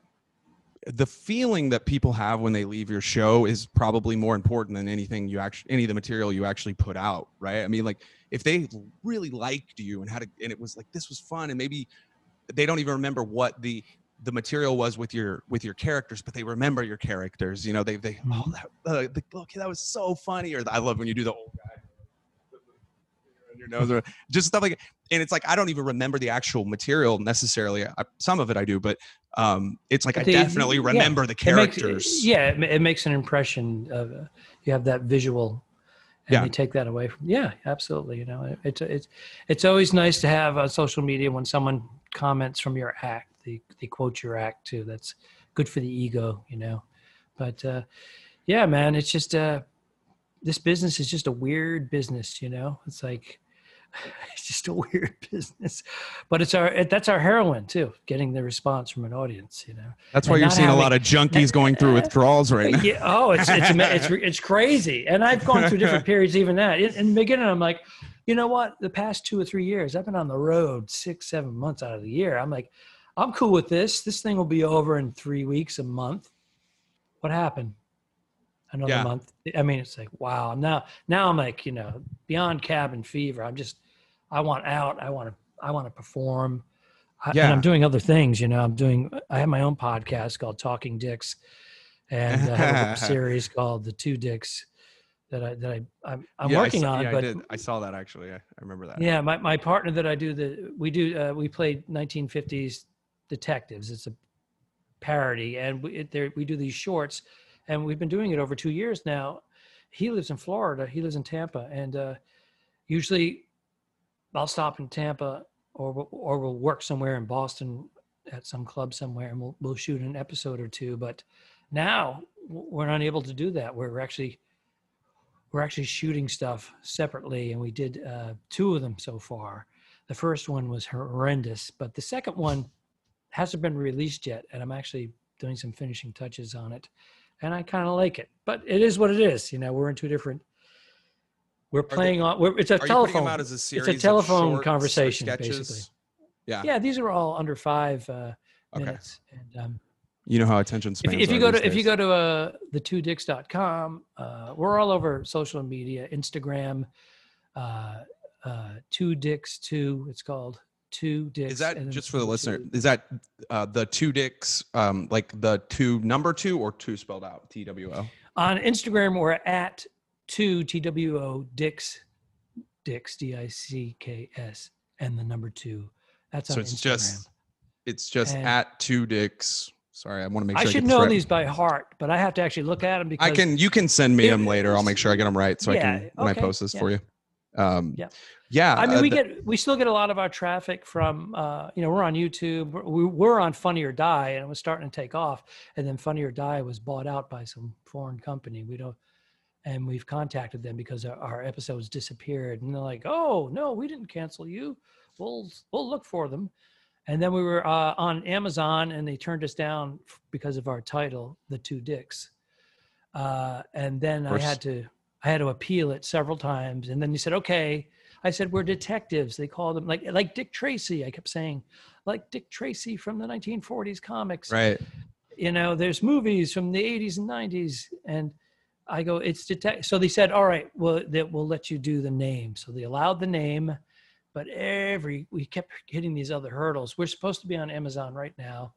the feeling that people have when they leave your show is probably more important than anything you actually any of the material you actually put out right i mean like if they really liked you and had a, and it was like this was fun and maybe they don't even remember what the the material was with your with your characters but they remember your characters you know they they oh that uh, the, okay that was so funny or i love when you do the old guy your nose or just stuff like and it's like i don't even remember the actual material necessarily. I, some of it i do but um it's like i definitely yeah, remember the It makes- characters. yeah, it, it makes an impression of uh, you have that visual, and Yeah. take that away from. Yeah, absolutely. You know, it, it's it's it's always nice to have on social media when someone comments from your act, they they quote your act too. That's good for the ego, you know. But uh, yeah, man, it's just uh, this business is just a weird business. You know, it's like it's just a weird business, but it's our that's our heroin too, getting the response from an audience. You know. that's and why you're not seeing a lot of junkies going through withdrawals right now Yeah. Oh, it's it's it's it's crazy, and I've gone through different periods. Even that in, in the beginning, I'm like, you know what? The past two or three years, I've been on the road six, seven months out of the year. I'm like, I'm cool with this. This thing will be over in three weeks, a month. What happened? Another Yeah. month. I mean, it's like wow. Now, now I'm like, you know, beyond cabin fever. I'm just, I want out. I want to, I want to perform. I, Yeah. And I'm doing other things. You know, I'm doing. I have my own podcast called Talking Dicks, and I have a series called The Two Dicks that I that I I'm, I'm Yeah, I working saw- on. yeah, but I, did. I saw that actually I, I remember that yeah, my, my partner that I do the we do uh, we played 1950s detectives. It's a parody, and we it, there we do these shorts, and we've been doing it over two years now. He lives in Florida. He lives in Tampa, and uh, usually I'll stop in Tampa, or or we'll work somewhere in Boston at some club somewhere, and we'll we'll shoot an episode or two. But now we're not able to do that. We're actually we're actually shooting stuff separately, and we did uh, two of them so far. The first one was horrendous, but the second one hasn't been released yet, and I'm actually doing some finishing touches on it, and I kind of like it. But it is what it is. You know, we're in two different. We're they- playing on. We're, it's a you telephone. them out as a series it's a telephone shorts or conversation, basically. yeah Yeah, these are all under five uh, Okay. minutes, and um, you know how attention if, spans if you are go to if you go to uh the two dicks.com uh we're all over social media instagram uh uh two dicks two it's called two dicks is that just for the two. listener is that uh the two dicks um like the two number two or two spelled out t-w-o on instagram we're at two T W O dicks dicks d-i-c-k-s and the number two that's on So it's instagram. just it's just And- at two dicks. Sorry i want to make sure i should this know these by heart but i have to actually look at them because i can you can send me them later i'll make sure i get them right so i can when okay, i post this yeah. for you um Yeah. yeah I mean, uh, we get we still get a lot of our traffic from uh, you know we're on YouTube. We're- were on Funny or Die, and it was starting to take off. And then Funny or Die was bought out by some foreign company. We don't, and we've contacted them because our, our episodes disappeared. And they're like, "Oh no, we didn't cancel you. We'll we'll look for them." And then we were uh, on Amazon, and they turned us down because of our title, "The Two Dicks." Uh, and then I had to I had to appeal it several times, and then he said, "Okay." I said, "We're detectives." They called them like like Dick Tracy. I kept saying, like Dick Tracy from the 1940s comics. right You know, there's movies from the 80s and 90s, and I go, "It's detect." So they said, "All right, well, that we'll let you do the name." So they allowed the name, but every we kept hitting these other hurdles. We're supposed to be on Amazon right now,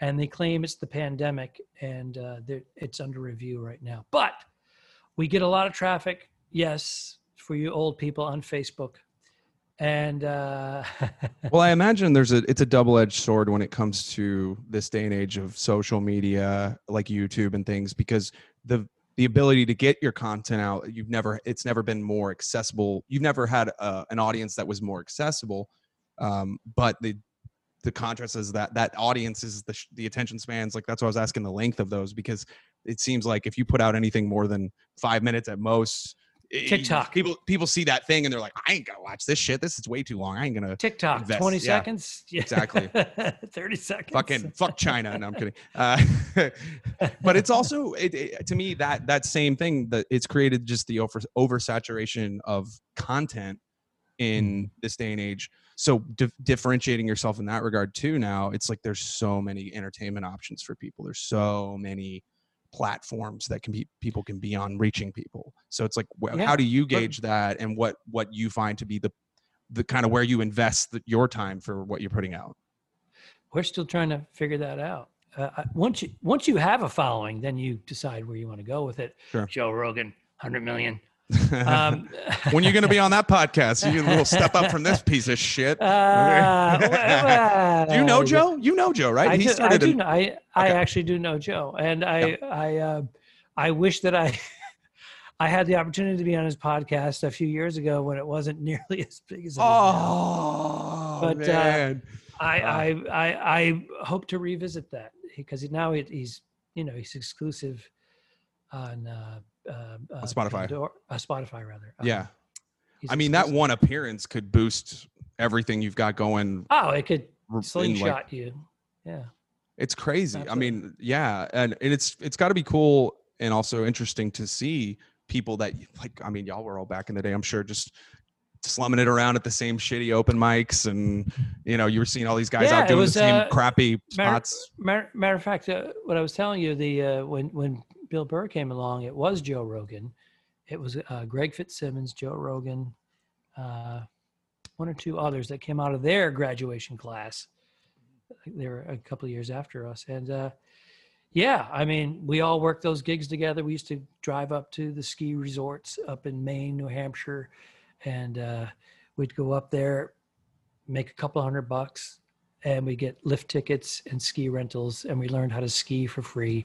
and they claim it's the pandemic, and uh, it's under review right now. But we get a lot of traffic, yes, for you old people on Facebook, and uh, well i imagine there's a it's a double-edged sword when it comes to this day and age of social media like youtube and things because the the ability to get your content out you've never it's never been more accessible. You've never had uh an audience that was more accessible um, but the the contrast is that that audience is the the attention spans like that's why I was asking the length of those because it seems like if you put out anything more than five minutes at most, i- TikTok. people people see that thing and they're like, I ain't gonna watch this shit. This is way too long. I ain't gonna TikTok, Invest, 20 yeah. seconds. Yeah. Exactly. 30 seconds. fucking fuck China. No, I'm kidding. Uh, but it's also it, it- to me that that same thing that it's created just the over oversaturation of content in hmm. this day and age so di- differentiating yourself in that regard too now it's like there's so many entertainment options for people there's so many platforms that can be people can be on reaching people so it's like Yeah, how do you gauge that and what what you find to be the the kind of where you invest the, your time for what you're putting out We're still trying to figure that out. Uh, once you once you have a following, then you decide where you want to go with it. Sure. Joe Rogan, 100 million. Um, when you're going to be on that podcast, you will step up from this piece of shit. Uh, well, do you know Joe? You know Joe, right? I he do, I, do know, I, I actually do know Joe, and I I uh, I wish that I I had the opportunity to be on his podcast a few years ago when it wasn't nearly as big as it is now. oh, But, uh, man. I, Ah. I I I hope to revisit that because now it, he's you know he's exclusive on uh, uh, Spotify. Pandora- uh, Spotify rather. Um, yeah. I mean, that one appearance could boost everything you've got going. Oh, it could slingshot like, you. Yeah. it's crazy. I mean, yeah, and, and it's it's got to be cool and also interesting to see people that like. I mean, y'all were all back in the day. I'm sure just slumming it around at the same shitty open mics, and you know, you were seeing all these guys Yeah, out doing was, the same uh, crappy matter- spots. Matter, matter of fact, uh, what I was telling you, the uh, when when Bill Burr came along, it was Joe Rogan, it was uh, Greg Fitzsimmons, Joe Rogan, uh, one or two others that came out of their graduation class. They were a couple years after us, and uh, yeah, I mean, we all worked those gigs together. We used to drive up to the ski resorts up in Maine, New Hampshire, and uh, we'd go up there, make a couple hundred bucks, and we get lift tickets and ski rentals, and we learned how to ski for free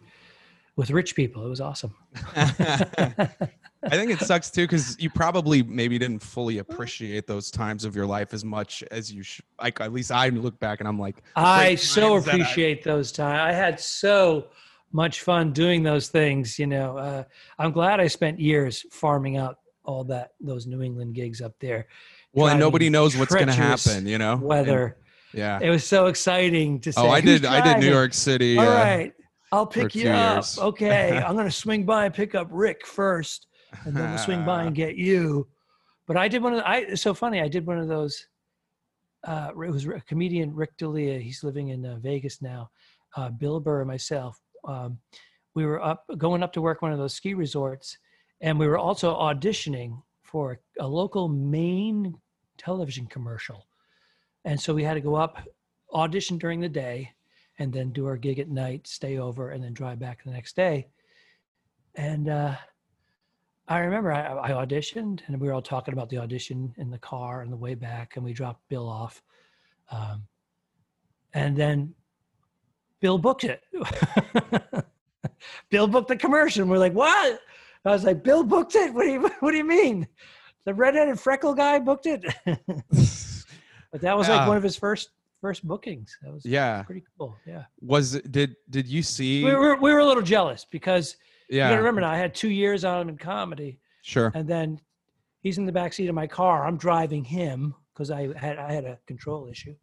with rich people. It was awesome. I think it sucks too because you probably maybe didn't fully appreciate those times of your life as much as you should. Like at least I look back and I'm like, I so that I- appreciate those times. I had so much fun doing those things. You know, uh, I'm glad I spent years farming out all that those New England gigs up there. well, and nobody knows what's going to happen, you know. And- Weather. yeah. It was so exciting to say. Oh, I "Who's did. I did New? York City. All uh, right, I'll pick you up. years. Okay, I'm gonna swing by and pick up Rick first, and then we'll swing by and get you. But I did one of the, I. It's so funny. I did one of those. Uh, it was a comedian Rick D'Elia. He's living in uh, Vegas now. Uh, Bill Burr and myself. Um, we were up going up to work one of those ski resorts, and we were also auditioning for a local Maine television commercial. And so we had to go up, audition during the day, and then do our gig at night, stay over, and then drive back the next day. And uh, I remember I, I auditioned, and we were all talking about the audition in the car on the way back, and we dropped Bill off. Um, and then Bill booked it. Bill booked the commercial. And we're like, what? I was like, Bill booked it. What do you What do you mean? The redheaded freckle guy booked it. but that was like Yeah. one of his first first bookings. That was Yeah. pretty cool. Yeah, Was it- did did you see? we were we were a little jealous because you yeah. got to remember now I had two years on him in comedy, Sure. and then he's in the back seat of my car. I'm driving him because I had I had a control issue.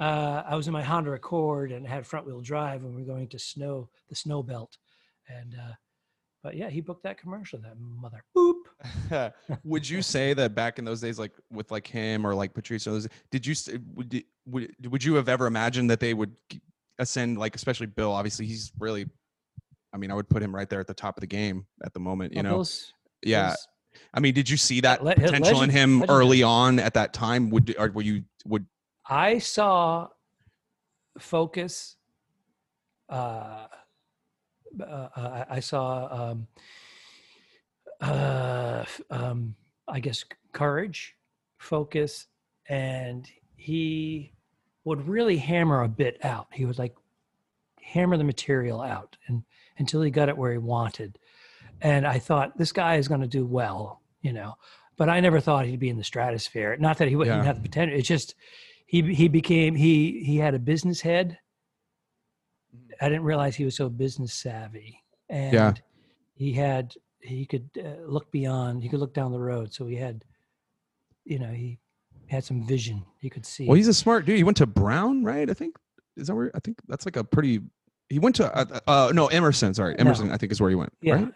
Uh, I was in my Honda Accord and had front wheel drive, and we are going to snow the snow belt, and uh, but yeah, he booked that commercial. That mother boop. would you say that back in those days, like with like him or like Patrice, did you would you- would would you have ever imagined that they would ascend? Like especially Bill, obviously he's really. I mean, I would put him right there at the top of the game at the moment. You Well, know, Bill's- yeah. Bill's- I mean, did you see that le- potential in him legendary. early on at that time? Would or were you would I saw focus. Uh, uh, uh, I I saw, um, uh, um, I guess, courage, focus, and he would really hammer a bit out. He would like hammer the material out and until he got it where he wanted. And I thought this guy is going to do well, you know. But I never thought he'd be in the stratosphere. Not that he wouldn't Yeah. have the potential. It's just he he became he he had a business head. Mhm. I didn't realize he was so business savvy, and Yeah. he had he could uh, look beyond. He could look down the road. So he had, you know, he had some vision. He could see. Well, he's a smart dude. He went to Brown, right? I think is that where I think that's like a pretty. He went to uh, uh no Emerson. Sorry, No. Emerson. I think is where he went. yeah, right?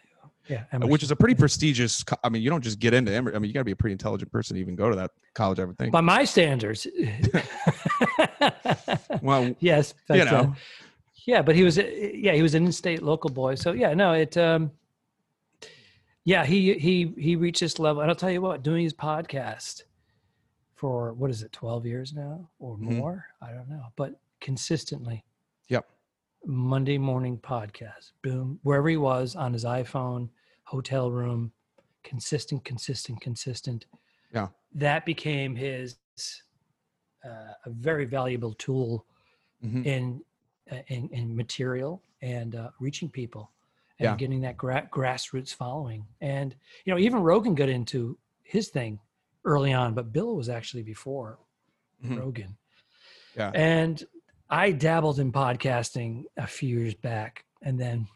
yeah, Uh, which is a pretty prestigious. co- I mean, you don't just get into Emerson. I mean, you got to be a pretty intelligent person to even go to that college. I would think. by my standards. Well, yes, you uh, know, yeah, but he was yeah he was an in-state local boy. So yeah, no, it um, yeah he he he reached this level, and I'll tell you what, doing his podcast for what is it, twelve years now or Mhm. more? I don't know, but consistently. Yep. Monday morning podcast, boom, wherever he was on his iPhone, hotel room, consistent, consistent, consistent. Yeah. That became his uh, a very valuable tool Mhm. in uh, in, in material and uh, reaching people and Yeah. getting that gra- grassroots following. And you know, even Rogan got into his thing early on, but Bill was actually before Mhm. Rogan. Yeah. And I dabbled in podcasting a few years back, and then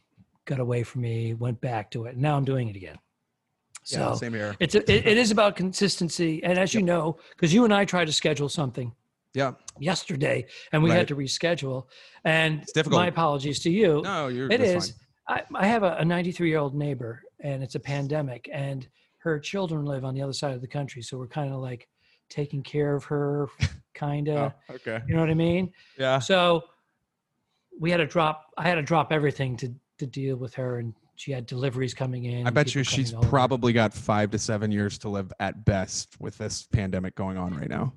got away from me, went back to it. And now I'm doing it again. So yeah, same here. it's a, it, it is about consistency, and as you know, because you and I tried to schedule something Yeah, yesterday and we Right. had to reschedule and It's difficult. my apologies to you no, you're. It is. is I, I have a 93 year old neighbor and it's a pandemic and her children live on the other side of the country so we're kind of like taking care of her kind of Oh, okay. you know what i mean Yeah. so we had to drop i had to drop everything to to deal with her and she had deliveries coming in I bet you she's over. probably got five to seven years to live at best with this pandemic going on right now.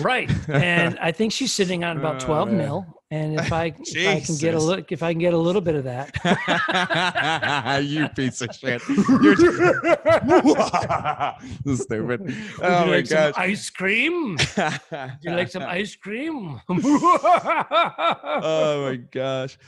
Right. And I think she's sitting on about Oh, 12 man. mil. And if I if I can get a look if I can get a little bit of that. you piece of shit. You're stupid. Would Oh you my like ice cream? Would you like some ice cream? oh my gosh.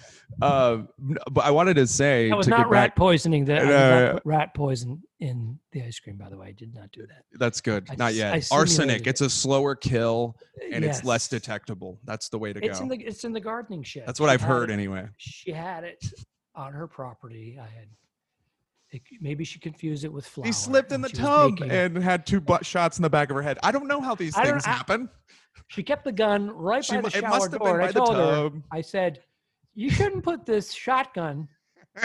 Um, but I wanted to say That was to not get rat back. poisoning. That No, not no, rat poison in the ice cream. By the way, I did not do that. That's good. I Not yet. I Arsenic. It's a slower kill uh, and it's less detectable. That's the way to It's go. in the it's in the gardening shed. That's what She I've heard it- anyway. She had it on her property. I had. It, maybe she confused it with flour. He slipped in the tub and had two butt shots in the back of her head. I don't know how these things I- happen. She kept the gun right She by the it shower must have door. I told her. I said, "You shouldn't put this shotgun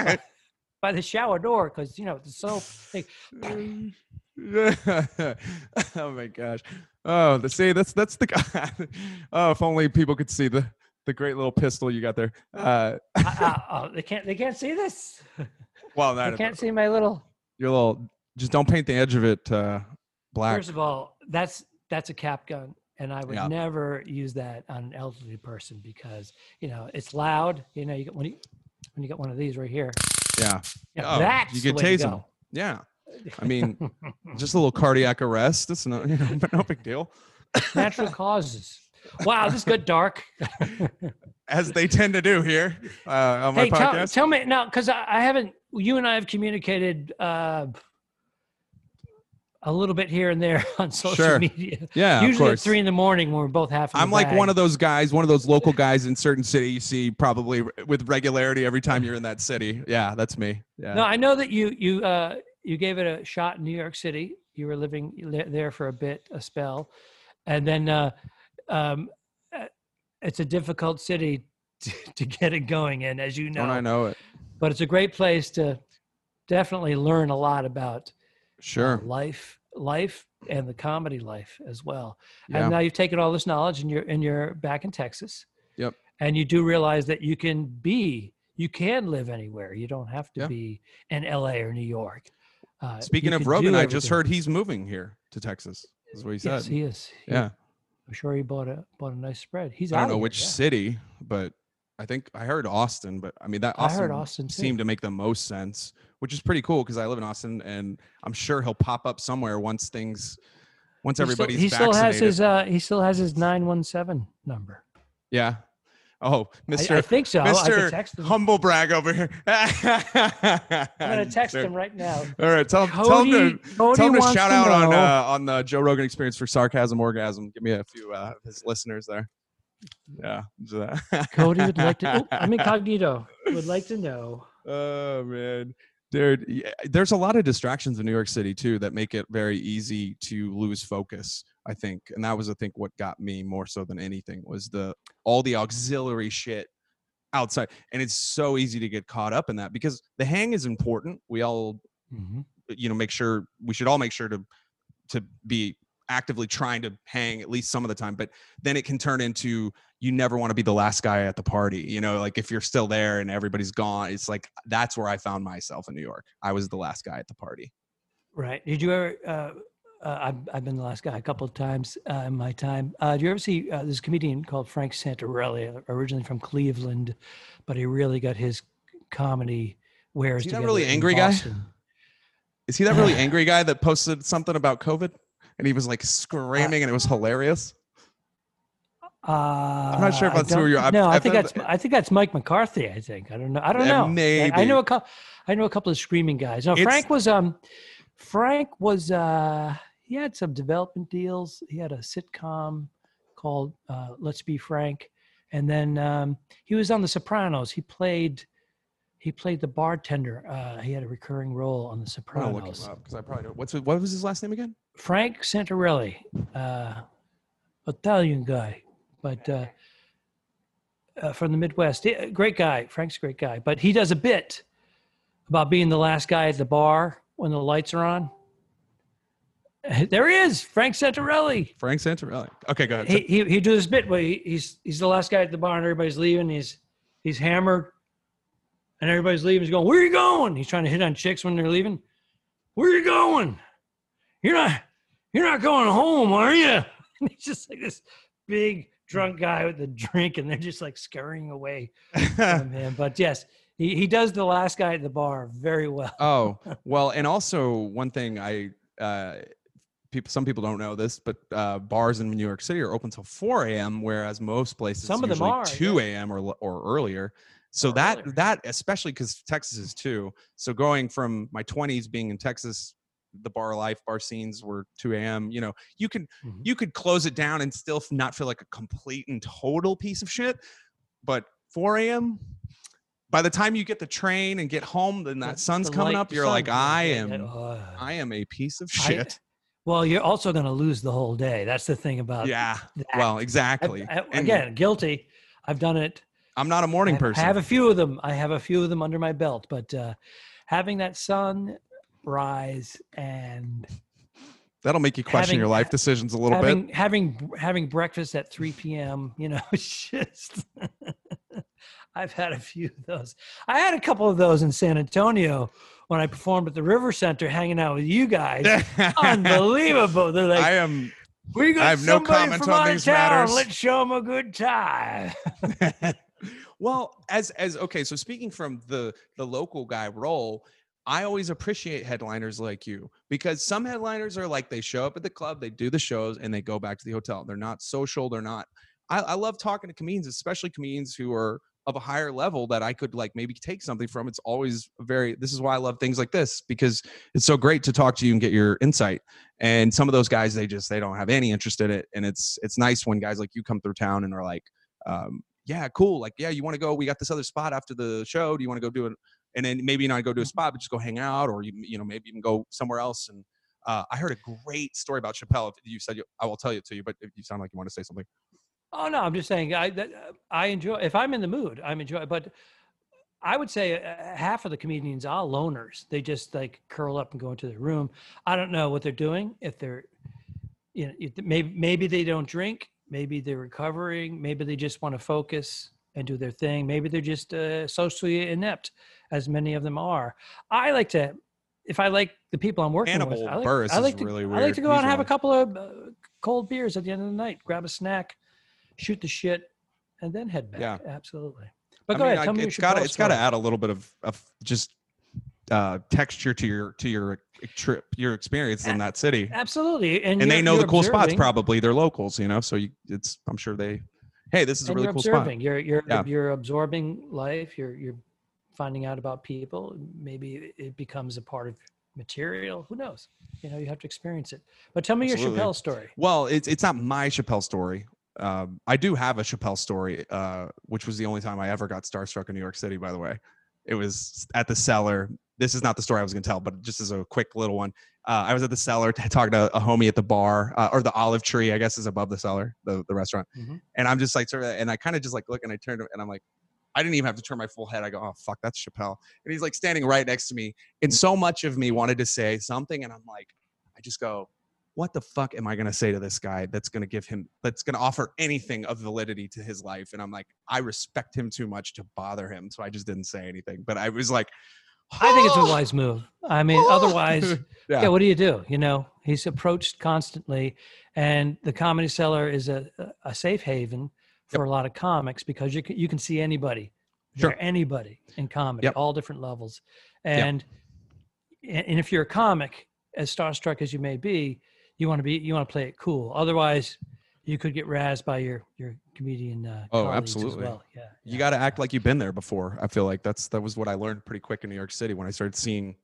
by the shower door because you know it's so thick." oh my gosh. Oh, the see that's that's the guy. Oh, if only people could see the the great little pistol you got there. Uh, I- oh, they can't. They can't see this. well, They that can't see my little. your little. Just don't paint the edge of it uh, black. First of all, that's that's a cap gun, and I would Yeah. never use that on an elderly person because you know it's loud. You know, you when you when you get one of these right here. Yeah, know, Oh, that's you the could way to go. yeah. I mean, just a little cardiac arrest. That's no, you know, no big deal. natural causes. Wow, this got dark. As they tend to do here uh, on my hey, tell, tell me now, because I, I haven't. You and I have communicated uh, a little bit here and there on social Sure. media. yeah, Usually at three in the morning when we're both half. I'm like one of those guys, one of those local guys in certain city you see probably with regularity every time you're in that city. Yeah, that's me. Yeah. No, I know that you you uh, you gave it a shot in New York City. You were living there for a bit, a spell, and then uh, um, uh, it's a difficult city to, to get it going in, as you know. Don't I know it? But it's a great place to definitely learn a lot about uh, Sure. life, life, and the comedy life as well. Yeah. And now you've taken all this knowledge, and you're and you're back in Texas. Yep. And you do realize that you can be, you can live anywhere. You don't have to Yeah. be in L.A. or New York. Uh, Speaking of Rogan, I just heard he's moving here to Texas. Is what he said. Yes, he is. He- yeah. I'm sure he bought a bought a nice spread. He's I don't know here, which yeah. city, but I think I heard Austin, but I mean that I Austin, heard Austin, too. seemed to make the most sense, which is pretty cool because I live in Austin and I'm sure he'll pop up somewhere once things once He still- everybody's he still has his uh, he still has his nine one seven number. Yeah. Oh, Mr. I think so. I can text him. Humble brag over here. I'm gonna text him right now. All right, tell, him- tell him to Cody Tell him to shout to out on uh, on the Joe Rogan Experience for sarcasm orgasm. Give me a few uh, of his listeners there. Yeah. Cody would like to. Oh, I'm incognito. Would like to know. oh man, dude. There's a lot of distractions in New York City too that make it very easy to lose focus. I think, and that was I think what got me more so than anything was the all the auxiliary shit outside, and it's so easy to get caught up in that because the hang is important. We all Mhm. you know make sure we should all make sure to to be actively trying to hang at least some of the time but then it can turn into you never want to be the last guy at the party you know like if you're still there and everybody's gone it's like that's where i found myself in new york i was the last guy at the party Right. Did you ever? Uh, uh, I've, I've been the last guy a couple of times uh, in my time. Uh, do you ever see uh, this comedian called Frank Santorelli, originally from Cleveland, but he really got his comedy wares Is he that really angry guy? Is he that really angry guy that posted something about covid and he was like screaming and it was hilarious Uh, I'm not sure if I that's who you- I've- No, I I've think that's I think that's Mike McCarthy. I think I don't know. I don't Uh, know. I- I know a couple. I know a couple of screaming guys. No, It's- Frank was um, Frank was uh, he had some development deals. He had a sitcom called uh, Let's Be Frank, and then um, he was on The Sopranos. He played he played the bartender. Uh, he had a recurring role on The i'm look him Sopranos. up because i probably know what's what was his last name again Frank Santorelli, uh, Italian guy, but uh, uh, from the Midwest. Great guy. Frank's a great guy, but he does a bit about being the last guy at the bar when the lights are on. There he is, Frank Santorelli. frank santorelli okay go ahead He he he do this bit where he, he's he's the last guy at the bar and everybody's leaving. He's he's hammered, and everybody's leaving. He's going, "Where are you going?" He's trying to hit on chicks when they're leaving. Where are you going? You're not you're not going home, are you? And he's just like this big drunk guy with a drink, and they're just like scurrying away from him. But yes, he he does the last guy at the bar very well. oh well and also one thing i uh people some people don't know this but uh bars in new york city are open till 4 a.m whereas most places Some of them are, 2 a.m or or earlier so Or that earlier. that especially because texas is too so going from my 20s being in texas the bar life bar scenes were 2 a.m you know you could Mhm. you could close it down and still not feel like a complete and total piece of shit but 4 a.m by the time you get the train and get home then that The- sun's the coming light- up you're sun- like i am uh, I am a piece of I- shit. well, you're also going to lose the whole day. That's the thing about yeah. that. Well, exactly. I- And again, guilty. I've done it. I'm not a morning I person. I have a few of them. I have a few of them under my belt, but uh, having that sun rise and That'll make you question having- your life decisions a little having bit. having having breakfast at 3 p.m. You know, it's just. I've had a few of those. I had a couple of those in San Antonio when I performed at the River Center, hanging out with you guys. Unbelievable! They're like, I am. "We got I have no comment from on these town. matters." Let's show them a good time." well, as as okay, so speaking from the the local guy role, I always appreciate headliners like you because some headliners are like they show up at the club, they do the shows, and they go back to the hotel. They're not social. They're not. I, I love talking to comedians, especially comedians who are of a higher level that I could like maybe take something from. It's always very. This is why I love things like this because it's so great to talk to you and get your insight. And some of those guys, they just they don't have any interest in it, and it's it's nice when guys like you come through town and are like, um, yeah, cool. Like, yeah, you want to go? We got this other spot after the show. Do you want to go do it? And then maybe not go to a spot, but just go hang out, or you you know maybe even go somewhere else. And uh, I heard a great story about Chappelle. If you said you, I will tell it to you, but if you sound like you want to say something. Oh no, I'm just saying I that, uh, I enjoy if I'm in the mood, I'm enjoy. But I would say uh, half of the comedians are loners. They just like curl up and go into their room. I don't know what they're doing. If they're, you know, maybe maybe they don't drink. Maybe they're recovering. Maybe they just want to focus and do their thing. Maybe they're just uh, socially inept, as many of them are. I like to. If I like the people I'm working with, I like, I like to, really I like to go out and have a couple of uh, cold beers at the end of the night, grab a snack, shoot the shit, and then head back. Yeah. Absolutely. But I go mean, ahead. I- Tell me it's your got to it's got to add a little bit of of just uh, texture to your to your trip, your experience in that city. Absolutely. And, and they know the cool spots probably they're locals you know so you it's i'm sure they hey, this is a and really you're cool spot. observing. You're you're Yeah. you're absorbing life. You're you're finding out about people. Maybe it becomes a part of material. Who knows? You know, you have to experience it. But tell me Absolutely. your Chappelle story. Well, it's it's not my Chappelle story. Um, I do have a Chappelle story, uh, which was the only time I ever got starstruck in New York City. By the way, it was at the cellar. This is not the story I was going to tell, but just as a quick little one, uh, I was at the cellar talking to a homie at the bar, uh, or the Olive Tree, I guess, is above the cellar, the the restaurant. Mhm. And I'm just like, sort of, and I kind of just like look, and I turned, and I'm like, I didn't even have to turn my full head. I go, oh fuck, that's Chappelle, and he's like standing right next to me, and mm. so much of me wanted to say something, and I'm like, I just go, what the fuck am I going to say to this guy that's going to give him, that's going to offer anything of validity to his life? And I'm like, I respect him too much to bother him. So I just didn't say anything. But I was like, I think it's a "Oh!" wise move. I mean, otherwise, Yeah. yeah. What do you do? You know, he's approached constantly, and the Comedy Cellar is a a safe haven for a lot of comics because you can you can see anybody, Sure. anybody in comedy, Yep. all different levels, and and if you're a comic, as starstruck as you may be, you want to be you want to play it cool. Otherwise, you could get razzed by your your comedian. Uh, Oh, absolutely. As well. Yeah, you yeah. got to act like you've been there before. I feel like that's that was what I learned pretty quick in New York City when I started seeing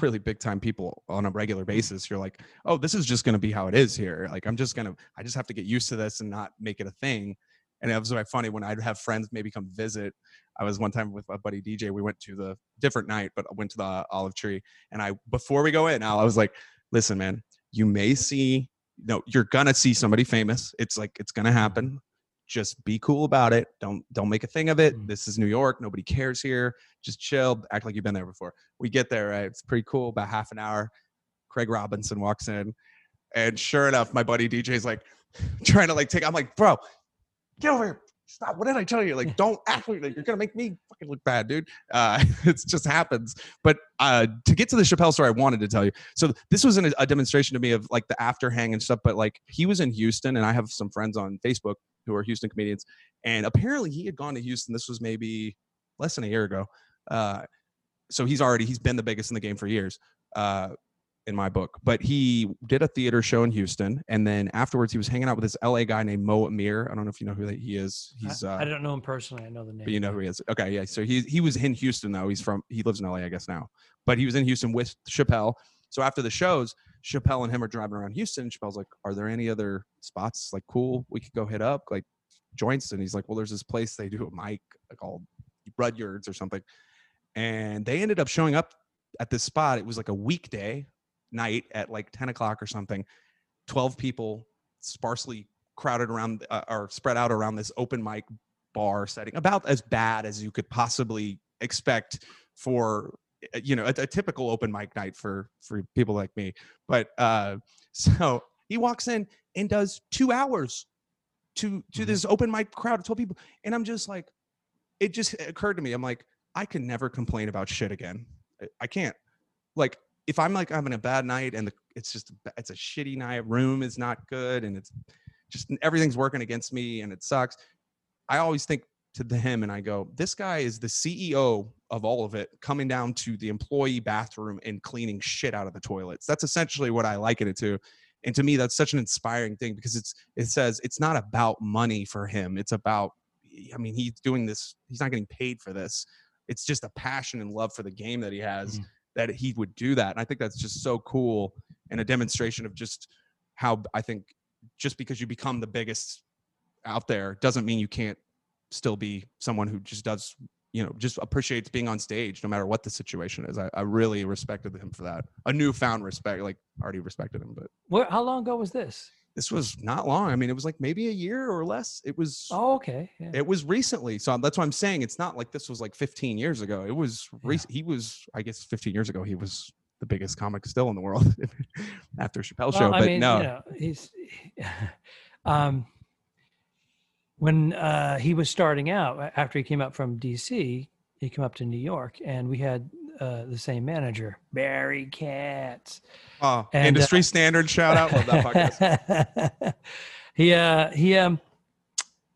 really big time people on a regular basis. You're like, oh, this is just going to be how it is here. Like I'm just gonna, I just have to get used to this and not make it a thing. And it was very funny when I'd have friends maybe come visit. I was one time with my buddy DJ. We went to the different night, but I went to the Olive Tree. And I before we go in, Al, I was like, listen, man, you may see, no, you're gonna see somebody famous. It's like it's gonna happen just be cool about it. Don't don't make a thing of it. Mm. This is New York. Nobody cares here. Just chill. Act like you've been there before. We get there, right? It's pretty cool. About half an hour. Craig Robinson walks in, and sure enough, my buddy DJ's like trying to like take. I'm like, bro, get over here. Stop. What did I tell you? Like, don't act like you're gonna make me fucking look bad, dude. Uh, it just happens. But uh, to get to the Chappelle story, I wanted to tell you. So this was an, a demonstration to me of like the after hang and stuff. But like he was in Houston, and I have some friends on Facebook who are Houston comedians, and apparently he had gone to Houston. This was maybe less than a year ago. Uh, so he's already he's been the biggest in the game for years. Uh, in my book, but he did a theater show in Houston, and then afterwards he was hanging out with this LA guy named Mo Amer. I don't know if you know who that he is. He's I, uh, I don't know him personally. I know the name. but you know who he is. Okay, yeah. So he he was in Houston though. He's from he lives in LA, I guess now. But he was in Houston with Chappelle. So after the shows, Chappelle and him are driving around Houston. Chappelle's like, "Are there any other spots like cool we could go hit up like joints?" And he's like, "Well, there's this place they do a mic called Rudyard's or something." And they ended up showing up at this spot. It was like a weekday night at like 10 o'clock or something. 12 people sparsely crowded around uh, or spread out around this open mic bar setting about as bad as you could possibly expect for uh, you know a, a typical open mic night for for people like me but uh so he walks in and does two hours to to Mhm. this open mic crowd of 12 people and i'm just like it just occurred to me i'm like i can never complain about shit again I- i can't like if i'm like having a bad night and the, it's just it's a shitty night room is not good and it's just everything's working against me and it sucks i always think to the him and i go this guy is the ceo of all of it coming down to the employee bathroom and cleaning shit out of the toilets that's essentially what i liken it to and to me that's such an inspiring thing because it's it says it's not about money for him it's about i mean he's doing this he's not getting paid for this it's just a passion and love for the game that he has Mhm. That he would do that and i think that's just so cool and a demonstration of just how i think just because you become the biggest out there doesn't mean you can't still be someone who just does you know just appreciates being on stage no matter what the situation is i, I really respected him for that a newfound respect like already respected him but how long ago was this? This was not long i mean it was like maybe a year or less it was Oh, okay. Yeah. it was recently so that's why i'm saying it's not like this was like 15 years ago it was rec- he was i guess 15 years ago he was the biggest comic still in the world after chappelle show Well, but mean, no you know, he's um, when uh, he was starting out after he came up from DC, he came up to New York, and we had uh, the same manager, Barry Katz. Oh, And, uh, industry standard shout out love that podcast he uh he um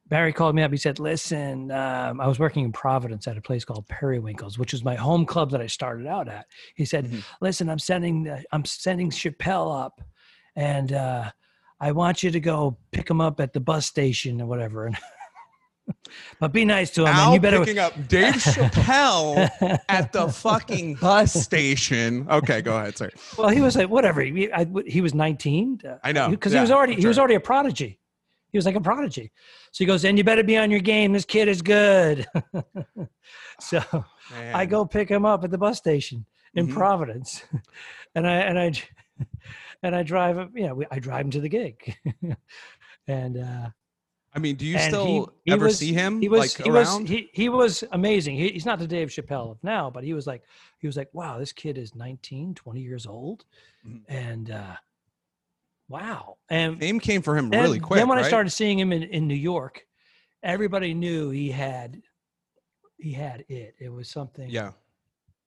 Barry called me up. He said, "Listen, um, I was working in Providence at a place called Periwinkles, which was my home club that I started out at." He said, Mhm. "Listen, I'm sending the, I'm sending Chappelle up, and uh, I want you to go pick him up at the bus station or whatever." And but be nice to him, Al and you better. picking up Dave Chappelle at the fucking bus station. Okay, go ahead. Sorry. well, he was like, whatever. He, I, he was 19. I know. because Yeah, he was already he was already a prodigy. He was like a prodigy. So he goes, and you better be on your game. This kid is good. so I go pick him up at the bus station in Mhm. Providence, and I and I and I drive him. Yeah, we, I drive him to the gig, and uh, I mean, do you and still he- he ever was- see him he was like he around? was he, he was amazing. He, he's not the Dave Chappelle of now, but he was like he was like, wow, this kid is 19, 20 years old, Mhm. and uh, wow, and Name came for him really quick. Then when I started seeing him in, in New York, everybody knew he had he had it. It was something. yeah,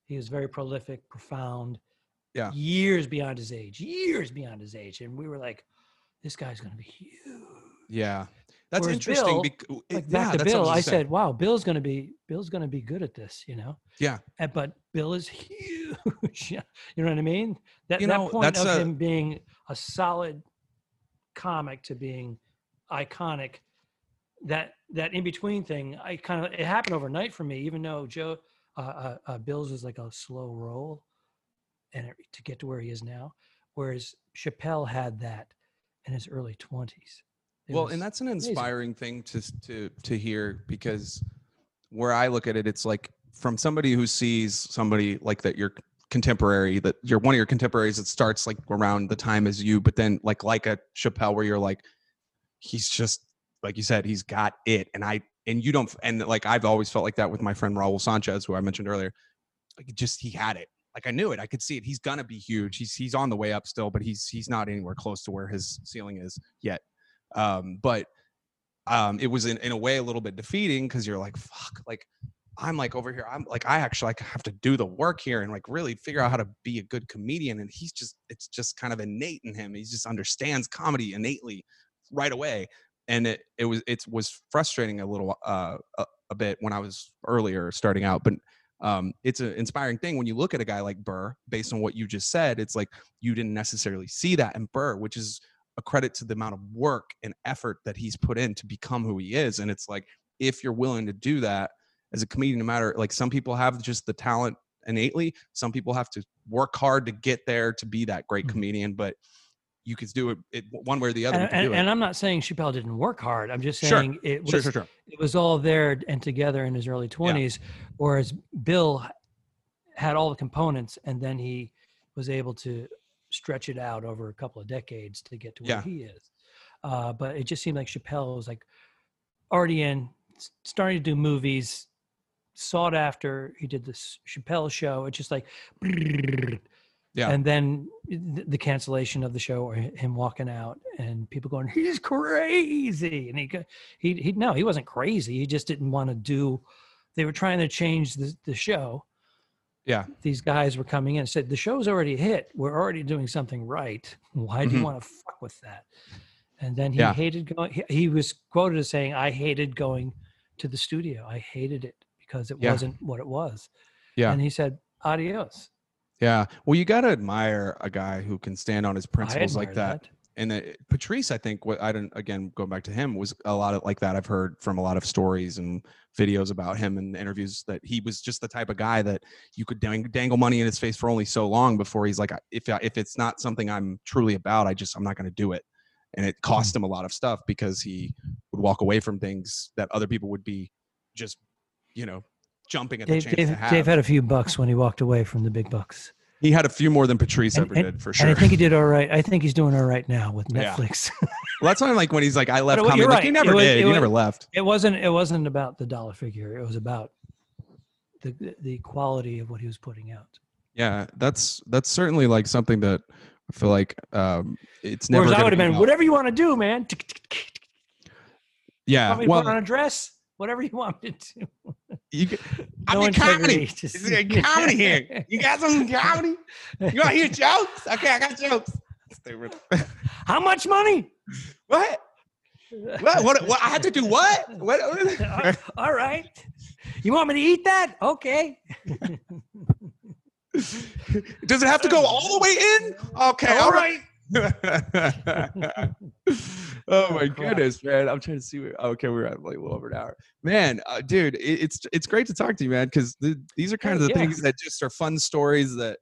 He was very prolific, profound. Yeah. Years beyond his age. Years beyond his age, and we were like, this guy's going to be huge. yeah, that's Whereas interesting. Bill, bec- it- Like yeah, back to Bill, I said, "Wow, Bill's going to be Bill's going to be good at this," you know. Yeah. And, but Bill is huge. you know what I mean? That You that know, point of a- him being a solid comic to being iconic that that in between thing i kind of it happened overnight for me even though joe uh, uh, uh bill's was like a slow roll and it, to get to where he is now whereas chappelle had that in his early 20s It well and that's an amazing. inspiring thing to to to hear because where i look at it it's like from somebody who sees somebody like that your contemporary that you're one of your contemporaries that starts like around the time as you but then like like a chappelle where you're like he's just like you said he's got it. And i and you don't and like i've always felt like that with my friend raul sanchez who i mentioned earlier. Like just he had it. Like i knew it. I could see it. He's gonna be huge. He's he's on the way up still but he's he's not anywhere close to where his ceiling is yet um but um it was in, in a way a little bit defeating because you're like fuck like i'm like over here i'm like i actually like have to do the work here and like really figure out how to be a good comedian and he's just it's just kind of innate in him he just understands comedy innately right away and it it was it was frustrating a little uh a, a bit when i was earlier starting out but um it's an inspiring thing when you look at a guy like burr based on what you just said it's like you didn't necessarily see that in burr which is a credit to the amount of work and effort that he's put in to become who he is and it's like if you're willing to do that as a comedian no matter like some people have just the talent innately some people have to work hard to get there to be that great Mhm. comedian but you could do it, it one way or the other and, and, and i'm not saying chappelle didn't work hard i'm just Sure. saying it was sure sure sure it was all there and together in his early 20s whereas bill had all the components and then he was able to stretch it out over a couple of decades to get to where Yeah. he is uh, but it just seemed like chappelle was like already in starting to do movies sought after he did this chappelle show it's just like Yeah. and then the cancellation of the show or him walking out and people going he's crazy and he he he no he wasn't crazy he just didn't want to do they were trying to change the, the show yeah. these guys were coming in and said the show's already hit. We're already doing something right. Why do Mhm. you want to fuck with that? And then he Yeah. hated going he, he was quoted as saying i hated going to the studio. I hated it because it Yeah. wasn't what it was. Yeah. and he said adios. Yeah. Well you got to admire a guy who can stand on his principles like admire that, and uh, patrice i think what i don't again going back to him was a lot of like that i've heard from a lot of stories and videos about him and interviews that he was just the type of guy that you could dang, dangle money in his face for only so long before he's like if I, if it's not something i'm truly about i just i'm not going to do it and it Mm-hmm. cost him a lot of stuff because he would walk away from things that other people would be just you know jumping at the chance Dave, to have. Dave had a few bucks when he walked away from the big bucks. He had a few more than patrice And- ever and- did for sure And I think he did all right. I think he's doing all right now with Yeah. Netflix. Well, that's why I'm like when he's like, I left But comedy. you're Like right. you never was- did. You was- never left. it wasn't. It wasn't about the dollar figure. It was about the the quality of what he was putting out. Yeah, that's that's certainly like something that I feel like um, it's never. Whereas I would have been about- whatever you want to do, man. Yeah, to put on a dress? Whatever you want me to do. you, could- I No mean, comedy. Is there comedy here? You got some comedy? You want to hear jokes? Okay, I got jokes. Stupid. How much money? what? What? What? What? I had to do what? What? all right. You want me to eat that? Okay. Does it have to go all the way in? Okay, all right. Oh Oh, my crap. goodness, man! I'm trying to see. Where, okay, we're at like a little over an hour. Man, uh, dude, it, it's it's great to talk to you, man, because th- these are kind of the yeah. things that just are fun stories that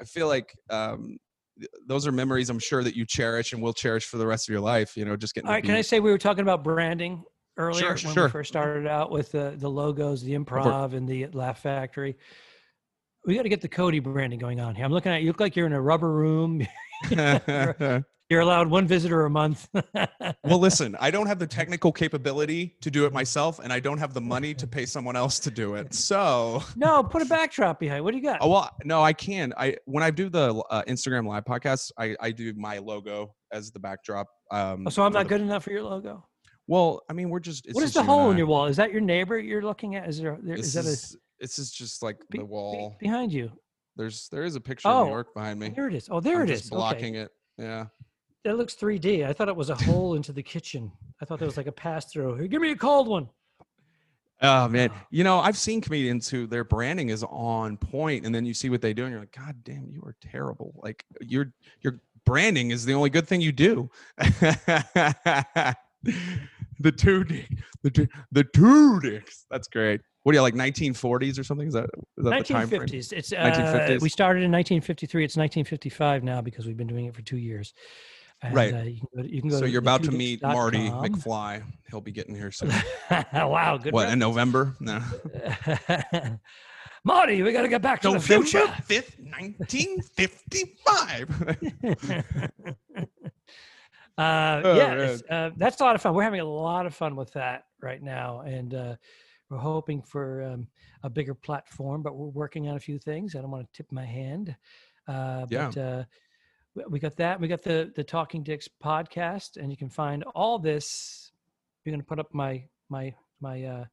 I feel like um, th- those are memories I'm sure that you cherish and will cherish for the rest of your life. You know, just getting. All right, can I say we were talking about branding earlier when sure. we first started out with the the logos, the improv, and the Laugh Factory. We got to get the Cody branding going on here. I'm looking at you. Look like you're in a rubber room. You're allowed one visitor a month. well, listen, I don't have the technical capability to do it myself, and I don't have the money to pay someone else to do it. So, no, put a backdrop behind. What do you got? oh, well, no, I can. I when I do the uh, Instagram live podcast, I I do my logo as the backdrop. Um, Oh, so I'm not the- good enough for your logo. Well, I mean, we're just. It's what is just the hole in your wall? Is that your neighbor you're looking at? Is there? there is that a this is just like be- the be- wall. behind you? There's there is a picture of Oh, New York behind me. There it is. Oh, there I'm it is. Blocking okay. it. Yeah. That looks 3D. I thought it was a hole into the kitchen. I thought there was like a pass through. Here, give me a cold one. Oh man, Oh. you know I've seen comedians who their branding is on point, and then you see what they do, and you're like, God damn, you are terrible. Like your your branding is the only good thing you do. the two dick, the two, the two dicks. That's great. What are you like 1940s or something? Is that is that the time frame? 1950s. It's uh, 1950s. we started in 1953. It's 1955 now because we've been doing it for two years. And, Right. Uh, you can go to, you can go So to you're about to meet Marty thetwodicks.com. McFly. He'll be getting here soon. wow, good. what in. November? No. Marty, we got to get back to the future. fifth, 1955. Uh, Oh, yeah, uh, that's a lot of fun. We're having a lot of fun with that right now, and uh, we're hoping for um, a bigger platform. But we're working on a few things. I don't want to tip my hand. Uh, Yeah. But uh, we- got that. We got the the Talking Dicks podcast, and you can find all this. You're gonna put up my my my uh,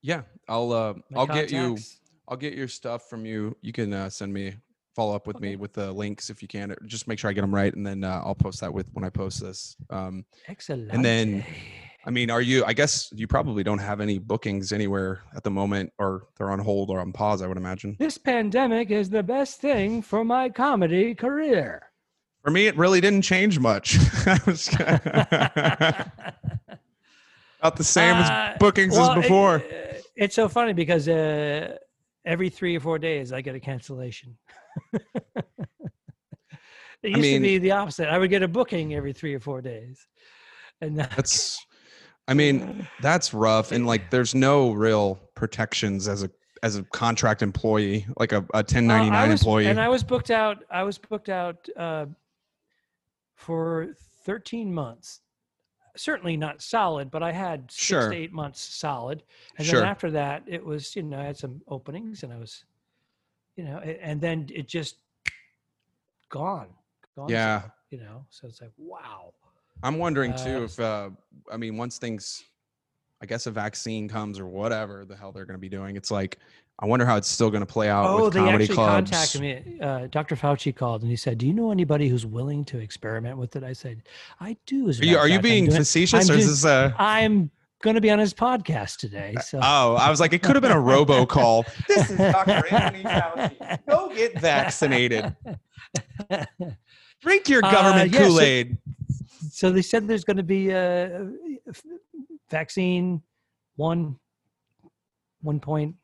yeah, I'll uh, I'll get you. I'll get your stuff from you. You can uh, send me follow up with me with the links if you can. Just make sure I get them right, and then uh, I'll post that with when I post this. Um, Excellent. And then- I mean, are you? I guess you probably don't have any bookings anywhere at the moment, or they're on hold or on pause. I would imagine. this pandemic is the best thing for my comedy career. For me, it really didn't change much. Was about the same Uh, as bookings well, as before. uh, it's so funny because uh, every three or four days I get a cancellation. it used to mean- be the opposite. I would get a booking every three or four days, and That's, I mean, that's rough. And like, there's no real protections as a as a contract employee, like a, a Uh, 1099 I was, employee. and I was booked out. I was booked out uh, for 13 months. Certainly not solid, but I had six Sure. to eight months solid. And Sure. then after that, it was you know I had some openings, and I was, you know, and then it just gone. gone Yeah. south, you know. So it's like wow. I'm wondering too Uh, if, uh, I mean, once things, I guess a vaccine comes or whatever the hell they're going to be doing, it's like, I wonder how it's still going to play out Oh, with they comedy actually clubs. contacted me. Uh, Dr. Fauci called and he said, "Do you know anybody who's willing to experiment with it?" I said, "I do." As Are you, are you being doing- facetious I'm or is this a, I'm going to be on his podcast today. So oh, I was like, it could have been a robocall. this is Dr. Anthony Fauci. Go get vaccinated. Drink your Uh, government yeah, Kool-Aid. so they said there's going to be a vaccine one, one point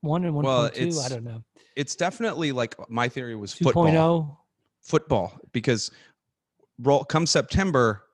one and one Well, point two. I don't know. it's definitely like my theory was Two football. oh. Football because roll come September,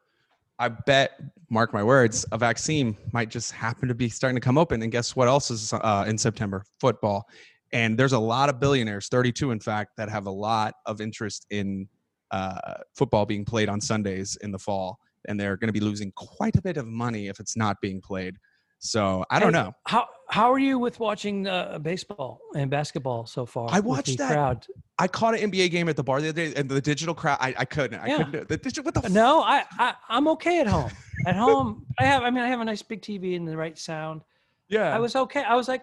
I bet mark my words, a vaccine might just happen to be starting to come open. And guess what else is uh, in September? Football. And there's a lot of billionaires, 32 in fact, that have a lot of interest in uh, football being played on Sundays in the fall, and they're going to be losing quite a bit of money if it's not being played. So I don't Hey, know. How how are you with watching uh, baseball and basketball so far? I watched that crowd. I caught an NBA game at the bar the other day, and the digital crowd. I, I couldn't. I Yeah. couldn't. The digital. What the? f- No, I, I I'm okay at home. At home, I have. I mean, I have a nice big TV and the right sound. Yeah. I was okay. I was like,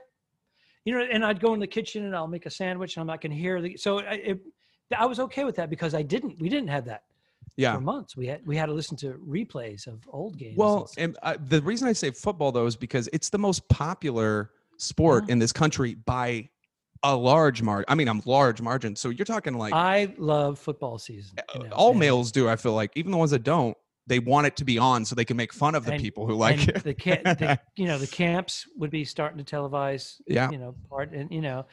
you know, and I'd go in the kitchen and I'll make a sandwich and I'm not going to hear the. So I, it, I was okay with that because I didn't. We didn't have that yeah. for months. We had we had to listen to replays of old games. Well, stuff. and uh, the reason I say football though is because it's the most popular sport Yeah. in this country by a large margin. I mean, I'm a large margin. So you're talking like I love football season. you know, all and- males do. I feel like even the ones that don't, they want it to be on so they can make fun of the And- people who like it. the, ca- the you know the camps would be starting to televise Yeah. you know part and you know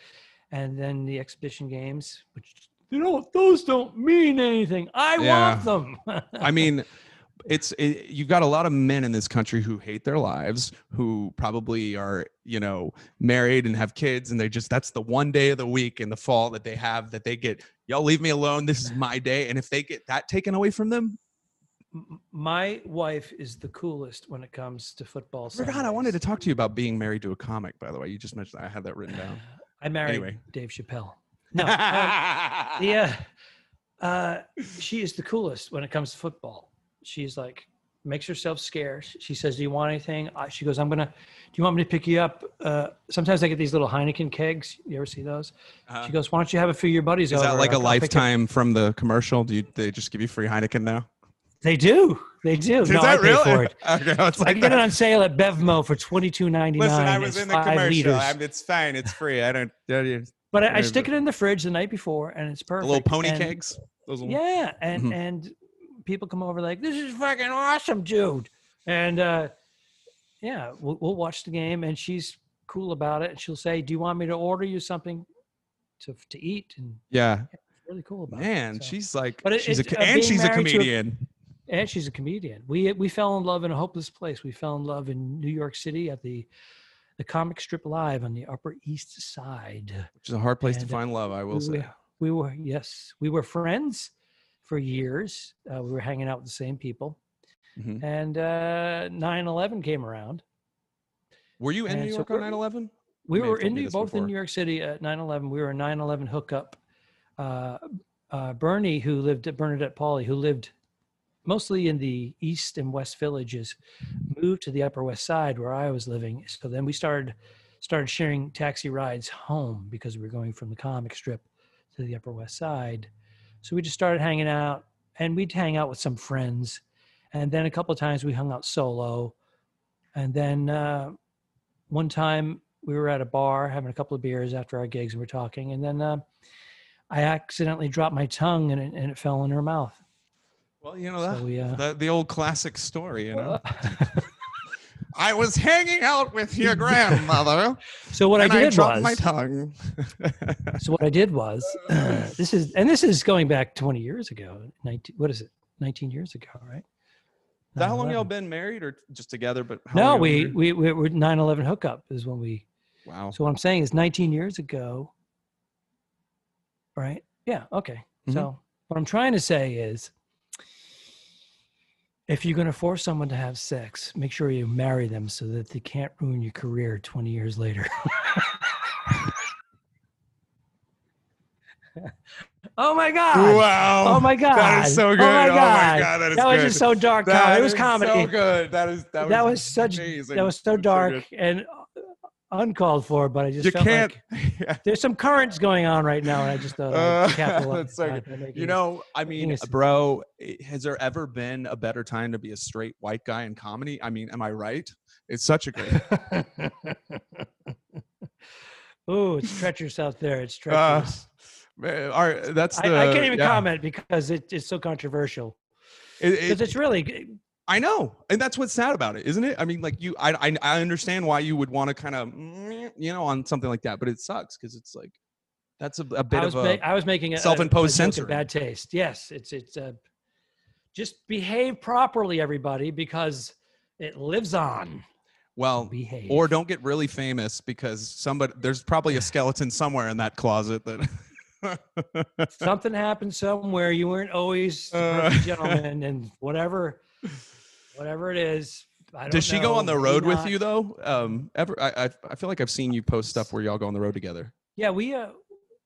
and then the exhibition games which you know those don't mean anything i Yeah. want them I mean, it's it, you've got a lot of men in this country who hate their lives, who probably are you know married and have kids, and they just that's the one day of the week in the fall that they have that they get. Y'all leave me alone. This is my day, and if they get that taken away from them, my wife is the coolest when it comes to football I forgot. I wanted to talk to you about being married to a comic. By the way, you just mentioned that. I had that written down. i married Anyway. dave chappelle no um, yeah uh, she is the coolest when it comes to football she's like makes herself scarce she says do you want anything I, she goes i'm gonna do you want me to pick you up uh, sometimes i get these little heineken kegs you ever see those Uh-huh. she goes why don't you have a few of your buddies Is over that like a I'll- it-" lifetime from the commercial? Do you, they just give you free Heineken now? they do they do Is no i that pay really? for it Okay, it's i like get it on sale at bevmo for twenty two ninety nine. Listen, I was in the five commercial. liters. It's fine. It's free. I don't. Yeah, yeah. but I, I stick it in the fridge the night before, and it's The perfect. little pony and- kegs. Those little, Yeah, and Mhm. and people come over like, "This is fucking awesome, dude," and uh, yeah, we'll, we'll watch the game, and she's cool about it. And she'll say, "Do you want me to order you something to to eat?" And yeah. it's really cool about Man, it. so. she's like, But it- she's a, uh, and she's a married a- comedian. and she's a comedian. We we fell in love in a hopeless place. We fell in love in New York City at the the comic strip live on the Upper East Side. which is a hard place to and, uh, find love. I will we say. we were yes we were friends for years uh, we were hanging out with the same people Mhm. and uh 9-11 came around Were you in and New so York on we're- 9/11? we were in New, both in new york city at 9-11 we were a 9-11 hookup uh, uh, bernie who lived at bernadette Pauley, who lived mostly in the east and west villages moved to the upper west side where i was living. So then we started started sharing taxi rides home because we were going from the comic strip to the upper west side. So we just started hanging out and we'd hang out with some friends. And then a couple of times we hung out solo. And then uh, one time we were at a bar having a couple of beers after our gigs and we're talking. And then uh, i accidentally dropped my tongue and it, and it fell in her mouth Well, you know that so uh, the, the old classic story. You know, I was hanging out with your grandmother, so what i I did dropped was my tongue. so what i did was this is and this is going back 20 years ago 19 what is it 19 years ago right that how long y'all been married, or just together? But no we, we we were 9-11 hookup is when we wow. So what I'm saying is 19 years ago, right? Yeah. Okay. Mhm. So what I'm trying to say is, if you're going to force someone to have sex, make sure you marry them so that they can't ruin your career 20 years later. oh my God. Wow. Oh my God. That is so good. Oh my Oh God. my God, that is that was just so dark. That. It was comedy. So good. That is that was, that was such amazing. that was so dark good. and uncalled for, but I just You felt can't. like there's some currents going on right now, and I just thought Uh, I'd capitalize that's so on good. it by making You know, I mean, bro, has there ever been a better time to be a straight white guy in comedy? I mean, am I right? It's such a great. oh, it's treacherous out there. It's Uh, treacherous. man, all right, that's the. I, I can't even yeah. comment because it, it's so controversial. It- Because it- it's really I know, and that's what's sad about it, isn't it? I mean, like you, I, I, I understand why you would want to kind of, you know, on something like that, but it sucks because it's like that's a, a bit I was of ma- a. I was making a a- self-imposed a censoring. bad taste. Yes, it's it's uh, just behave properly, everybody, because it lives on. well, Behave. or don't get really famous because somebody there's probably a skeleton somewhere in that closet that. something happened somewhere. You weren't always Uh, gentleman, and whatever, whatever it is. I don't Does she go on the road with you though? Um, ever? I, I I feel like I've seen you post stuff where y'all go on the road together. Yeah, we uh,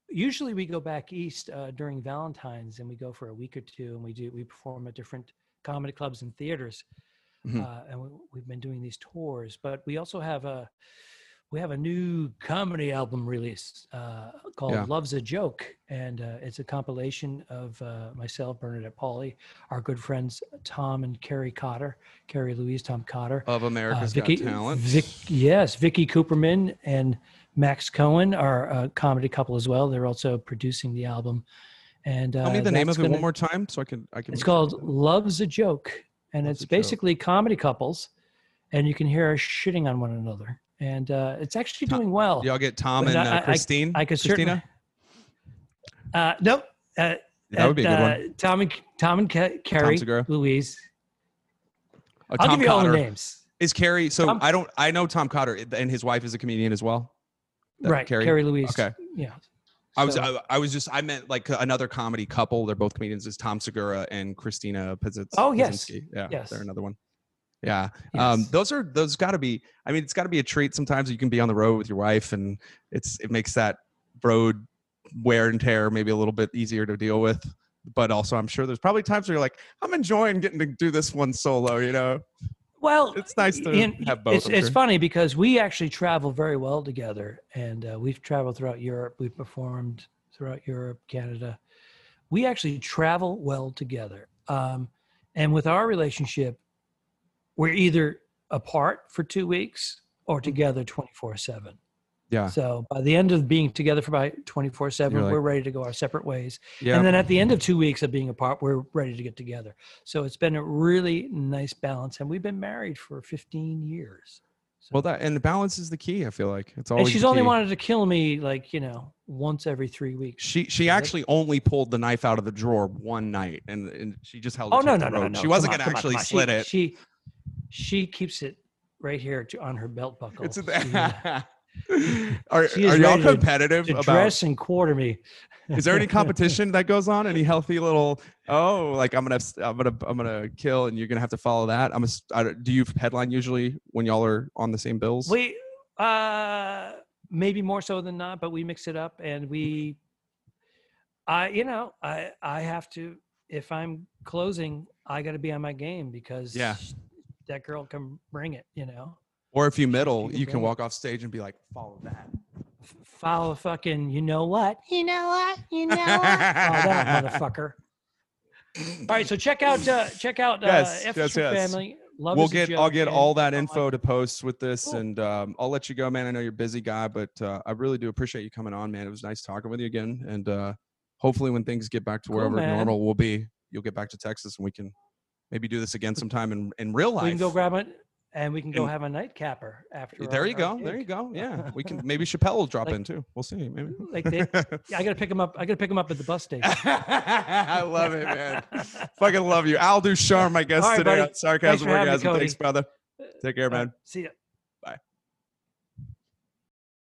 usually we go back east uh, during Valentine's, and we go for a week or two, and we do we perform at different comedy clubs and theaters, Mhm. uh, and we, we've been doing these tours. But we also have a we have a new comedy album release uh, called Yeah. "Love's a Joke," and uh, it's a compilation of uh, myself, Bernadette Pauley, our good friends Tom and Kerri Cotter, Kerri Louise, Tom Cotter, Of uh, America's Vicky, Got Talent. Vic, yes, Vicky Cooperman and Max Cohen are a comedy couple as well. They're also producing the album. And uh, Tell me the name of it gonna- one more time so I can I can. It's called that- "Love's a Joke," and What's it's the joke? basically comedy couples, and you can hear us shitting on one another, and uh, it's actually doing well. Y'all get Tom But and I- uh, I- Christine. I could certainly. Christina. Uh, nope. Uh, That would be a good uh, one. Tom and Tom and Ke- Kerri. Louise. Uh, I'll Tom give you all the names. Is Kerri? So Tom- I don't. I know Tom Cotter, and his wife is a comedian as well. Right, Kerri? Kerri, Louise. Okay. Yeah. I was. So- I, I was just. I meant like another comedy couple. They're both comedians. Is Tom Segura and Christina Pizz- Oh, yes. Pizzinski. Yeah. Yes. They're another one. Yeah. Um, those are those got to be. I mean, it's got to be a treat. Sometimes you can be on the road with your wife, and it's it makes that road wear and tear maybe a little bit easier to deal with. But also, I'm sure there's probably times where you're like, I'm enjoying getting to do this one solo. You know, Well, it's nice to have both. It's, it's sure. funny because we actually travel very well together, and uh, we've traveled throughout Europe. We've performed throughout Europe, Canada. We actually travel well together, um, and with our relationship, we're either apart for two weeks or together twenty four seven. Mm. Yeah. So by the end of being together for about twenty four seven, like- we're ready to go our separate ways. Yeah. And then at the end of two weeks of being apart, we're ready to get together. So it's been a really nice balance. And we've been married for 15 years. So, Well, that and the balance is the key. I feel like it's and she's only wanted to kill me like, you know, once every three weeks. She she Right? actually only pulled the knife out of the drawer one night, and, and she just held. it Oh, no, the no, no, no. She wasn't on, gonna actually on. slit it. She, she, keeps it right here to, on her belt buckle. It's a, She, uh, are She are y'all ready to- competitive to about? dress and quarter me. Is there any competition that goes on? Any healthy little? Oh, like I'm gonna I'm gonna I'm gonna kill, and you're gonna have to follow that. I'm a. I Do you headline usually when y'all are on the same bills? We uh maybe more so than not, but we mix it up and we I you know, I I have to if I'm closing, I got to be on my game because Yeah. That girl can bring it, you know. Or if you middle, can you can it. walk off stage and be like, follow that. F- Follow fucking, you know what? You know what? You know what? Follow that motherfucker. All right, so check out uh check out uh Yes, F yes, yes. Family. Love we'll get I'll get all that info to post with this, Cool. and um, I'll let you go, man. I know you're a busy guy, but uh, I really do appreciate you coming on, man. It was nice talking with you again, and uh, hopefully when things get back to Cool, wherever man. normal will be, you'll get back to Texas, and we can maybe do this again sometime in in real life. We can go grab it and we can go And- have a nightcapper after there our- you go. There you go. Yeah, we can. Maybe Chappelle will drop Like- in too. We'll see. Maybe. Like they, Yeah, I gotta pick him up. I gotta pick him up at the bus station. I love it, man. Fucking love you. Al Ducharme, my guest right, today buddy. on Sarcasm Orgasm. Thanks, brother. Take care, man. See ya.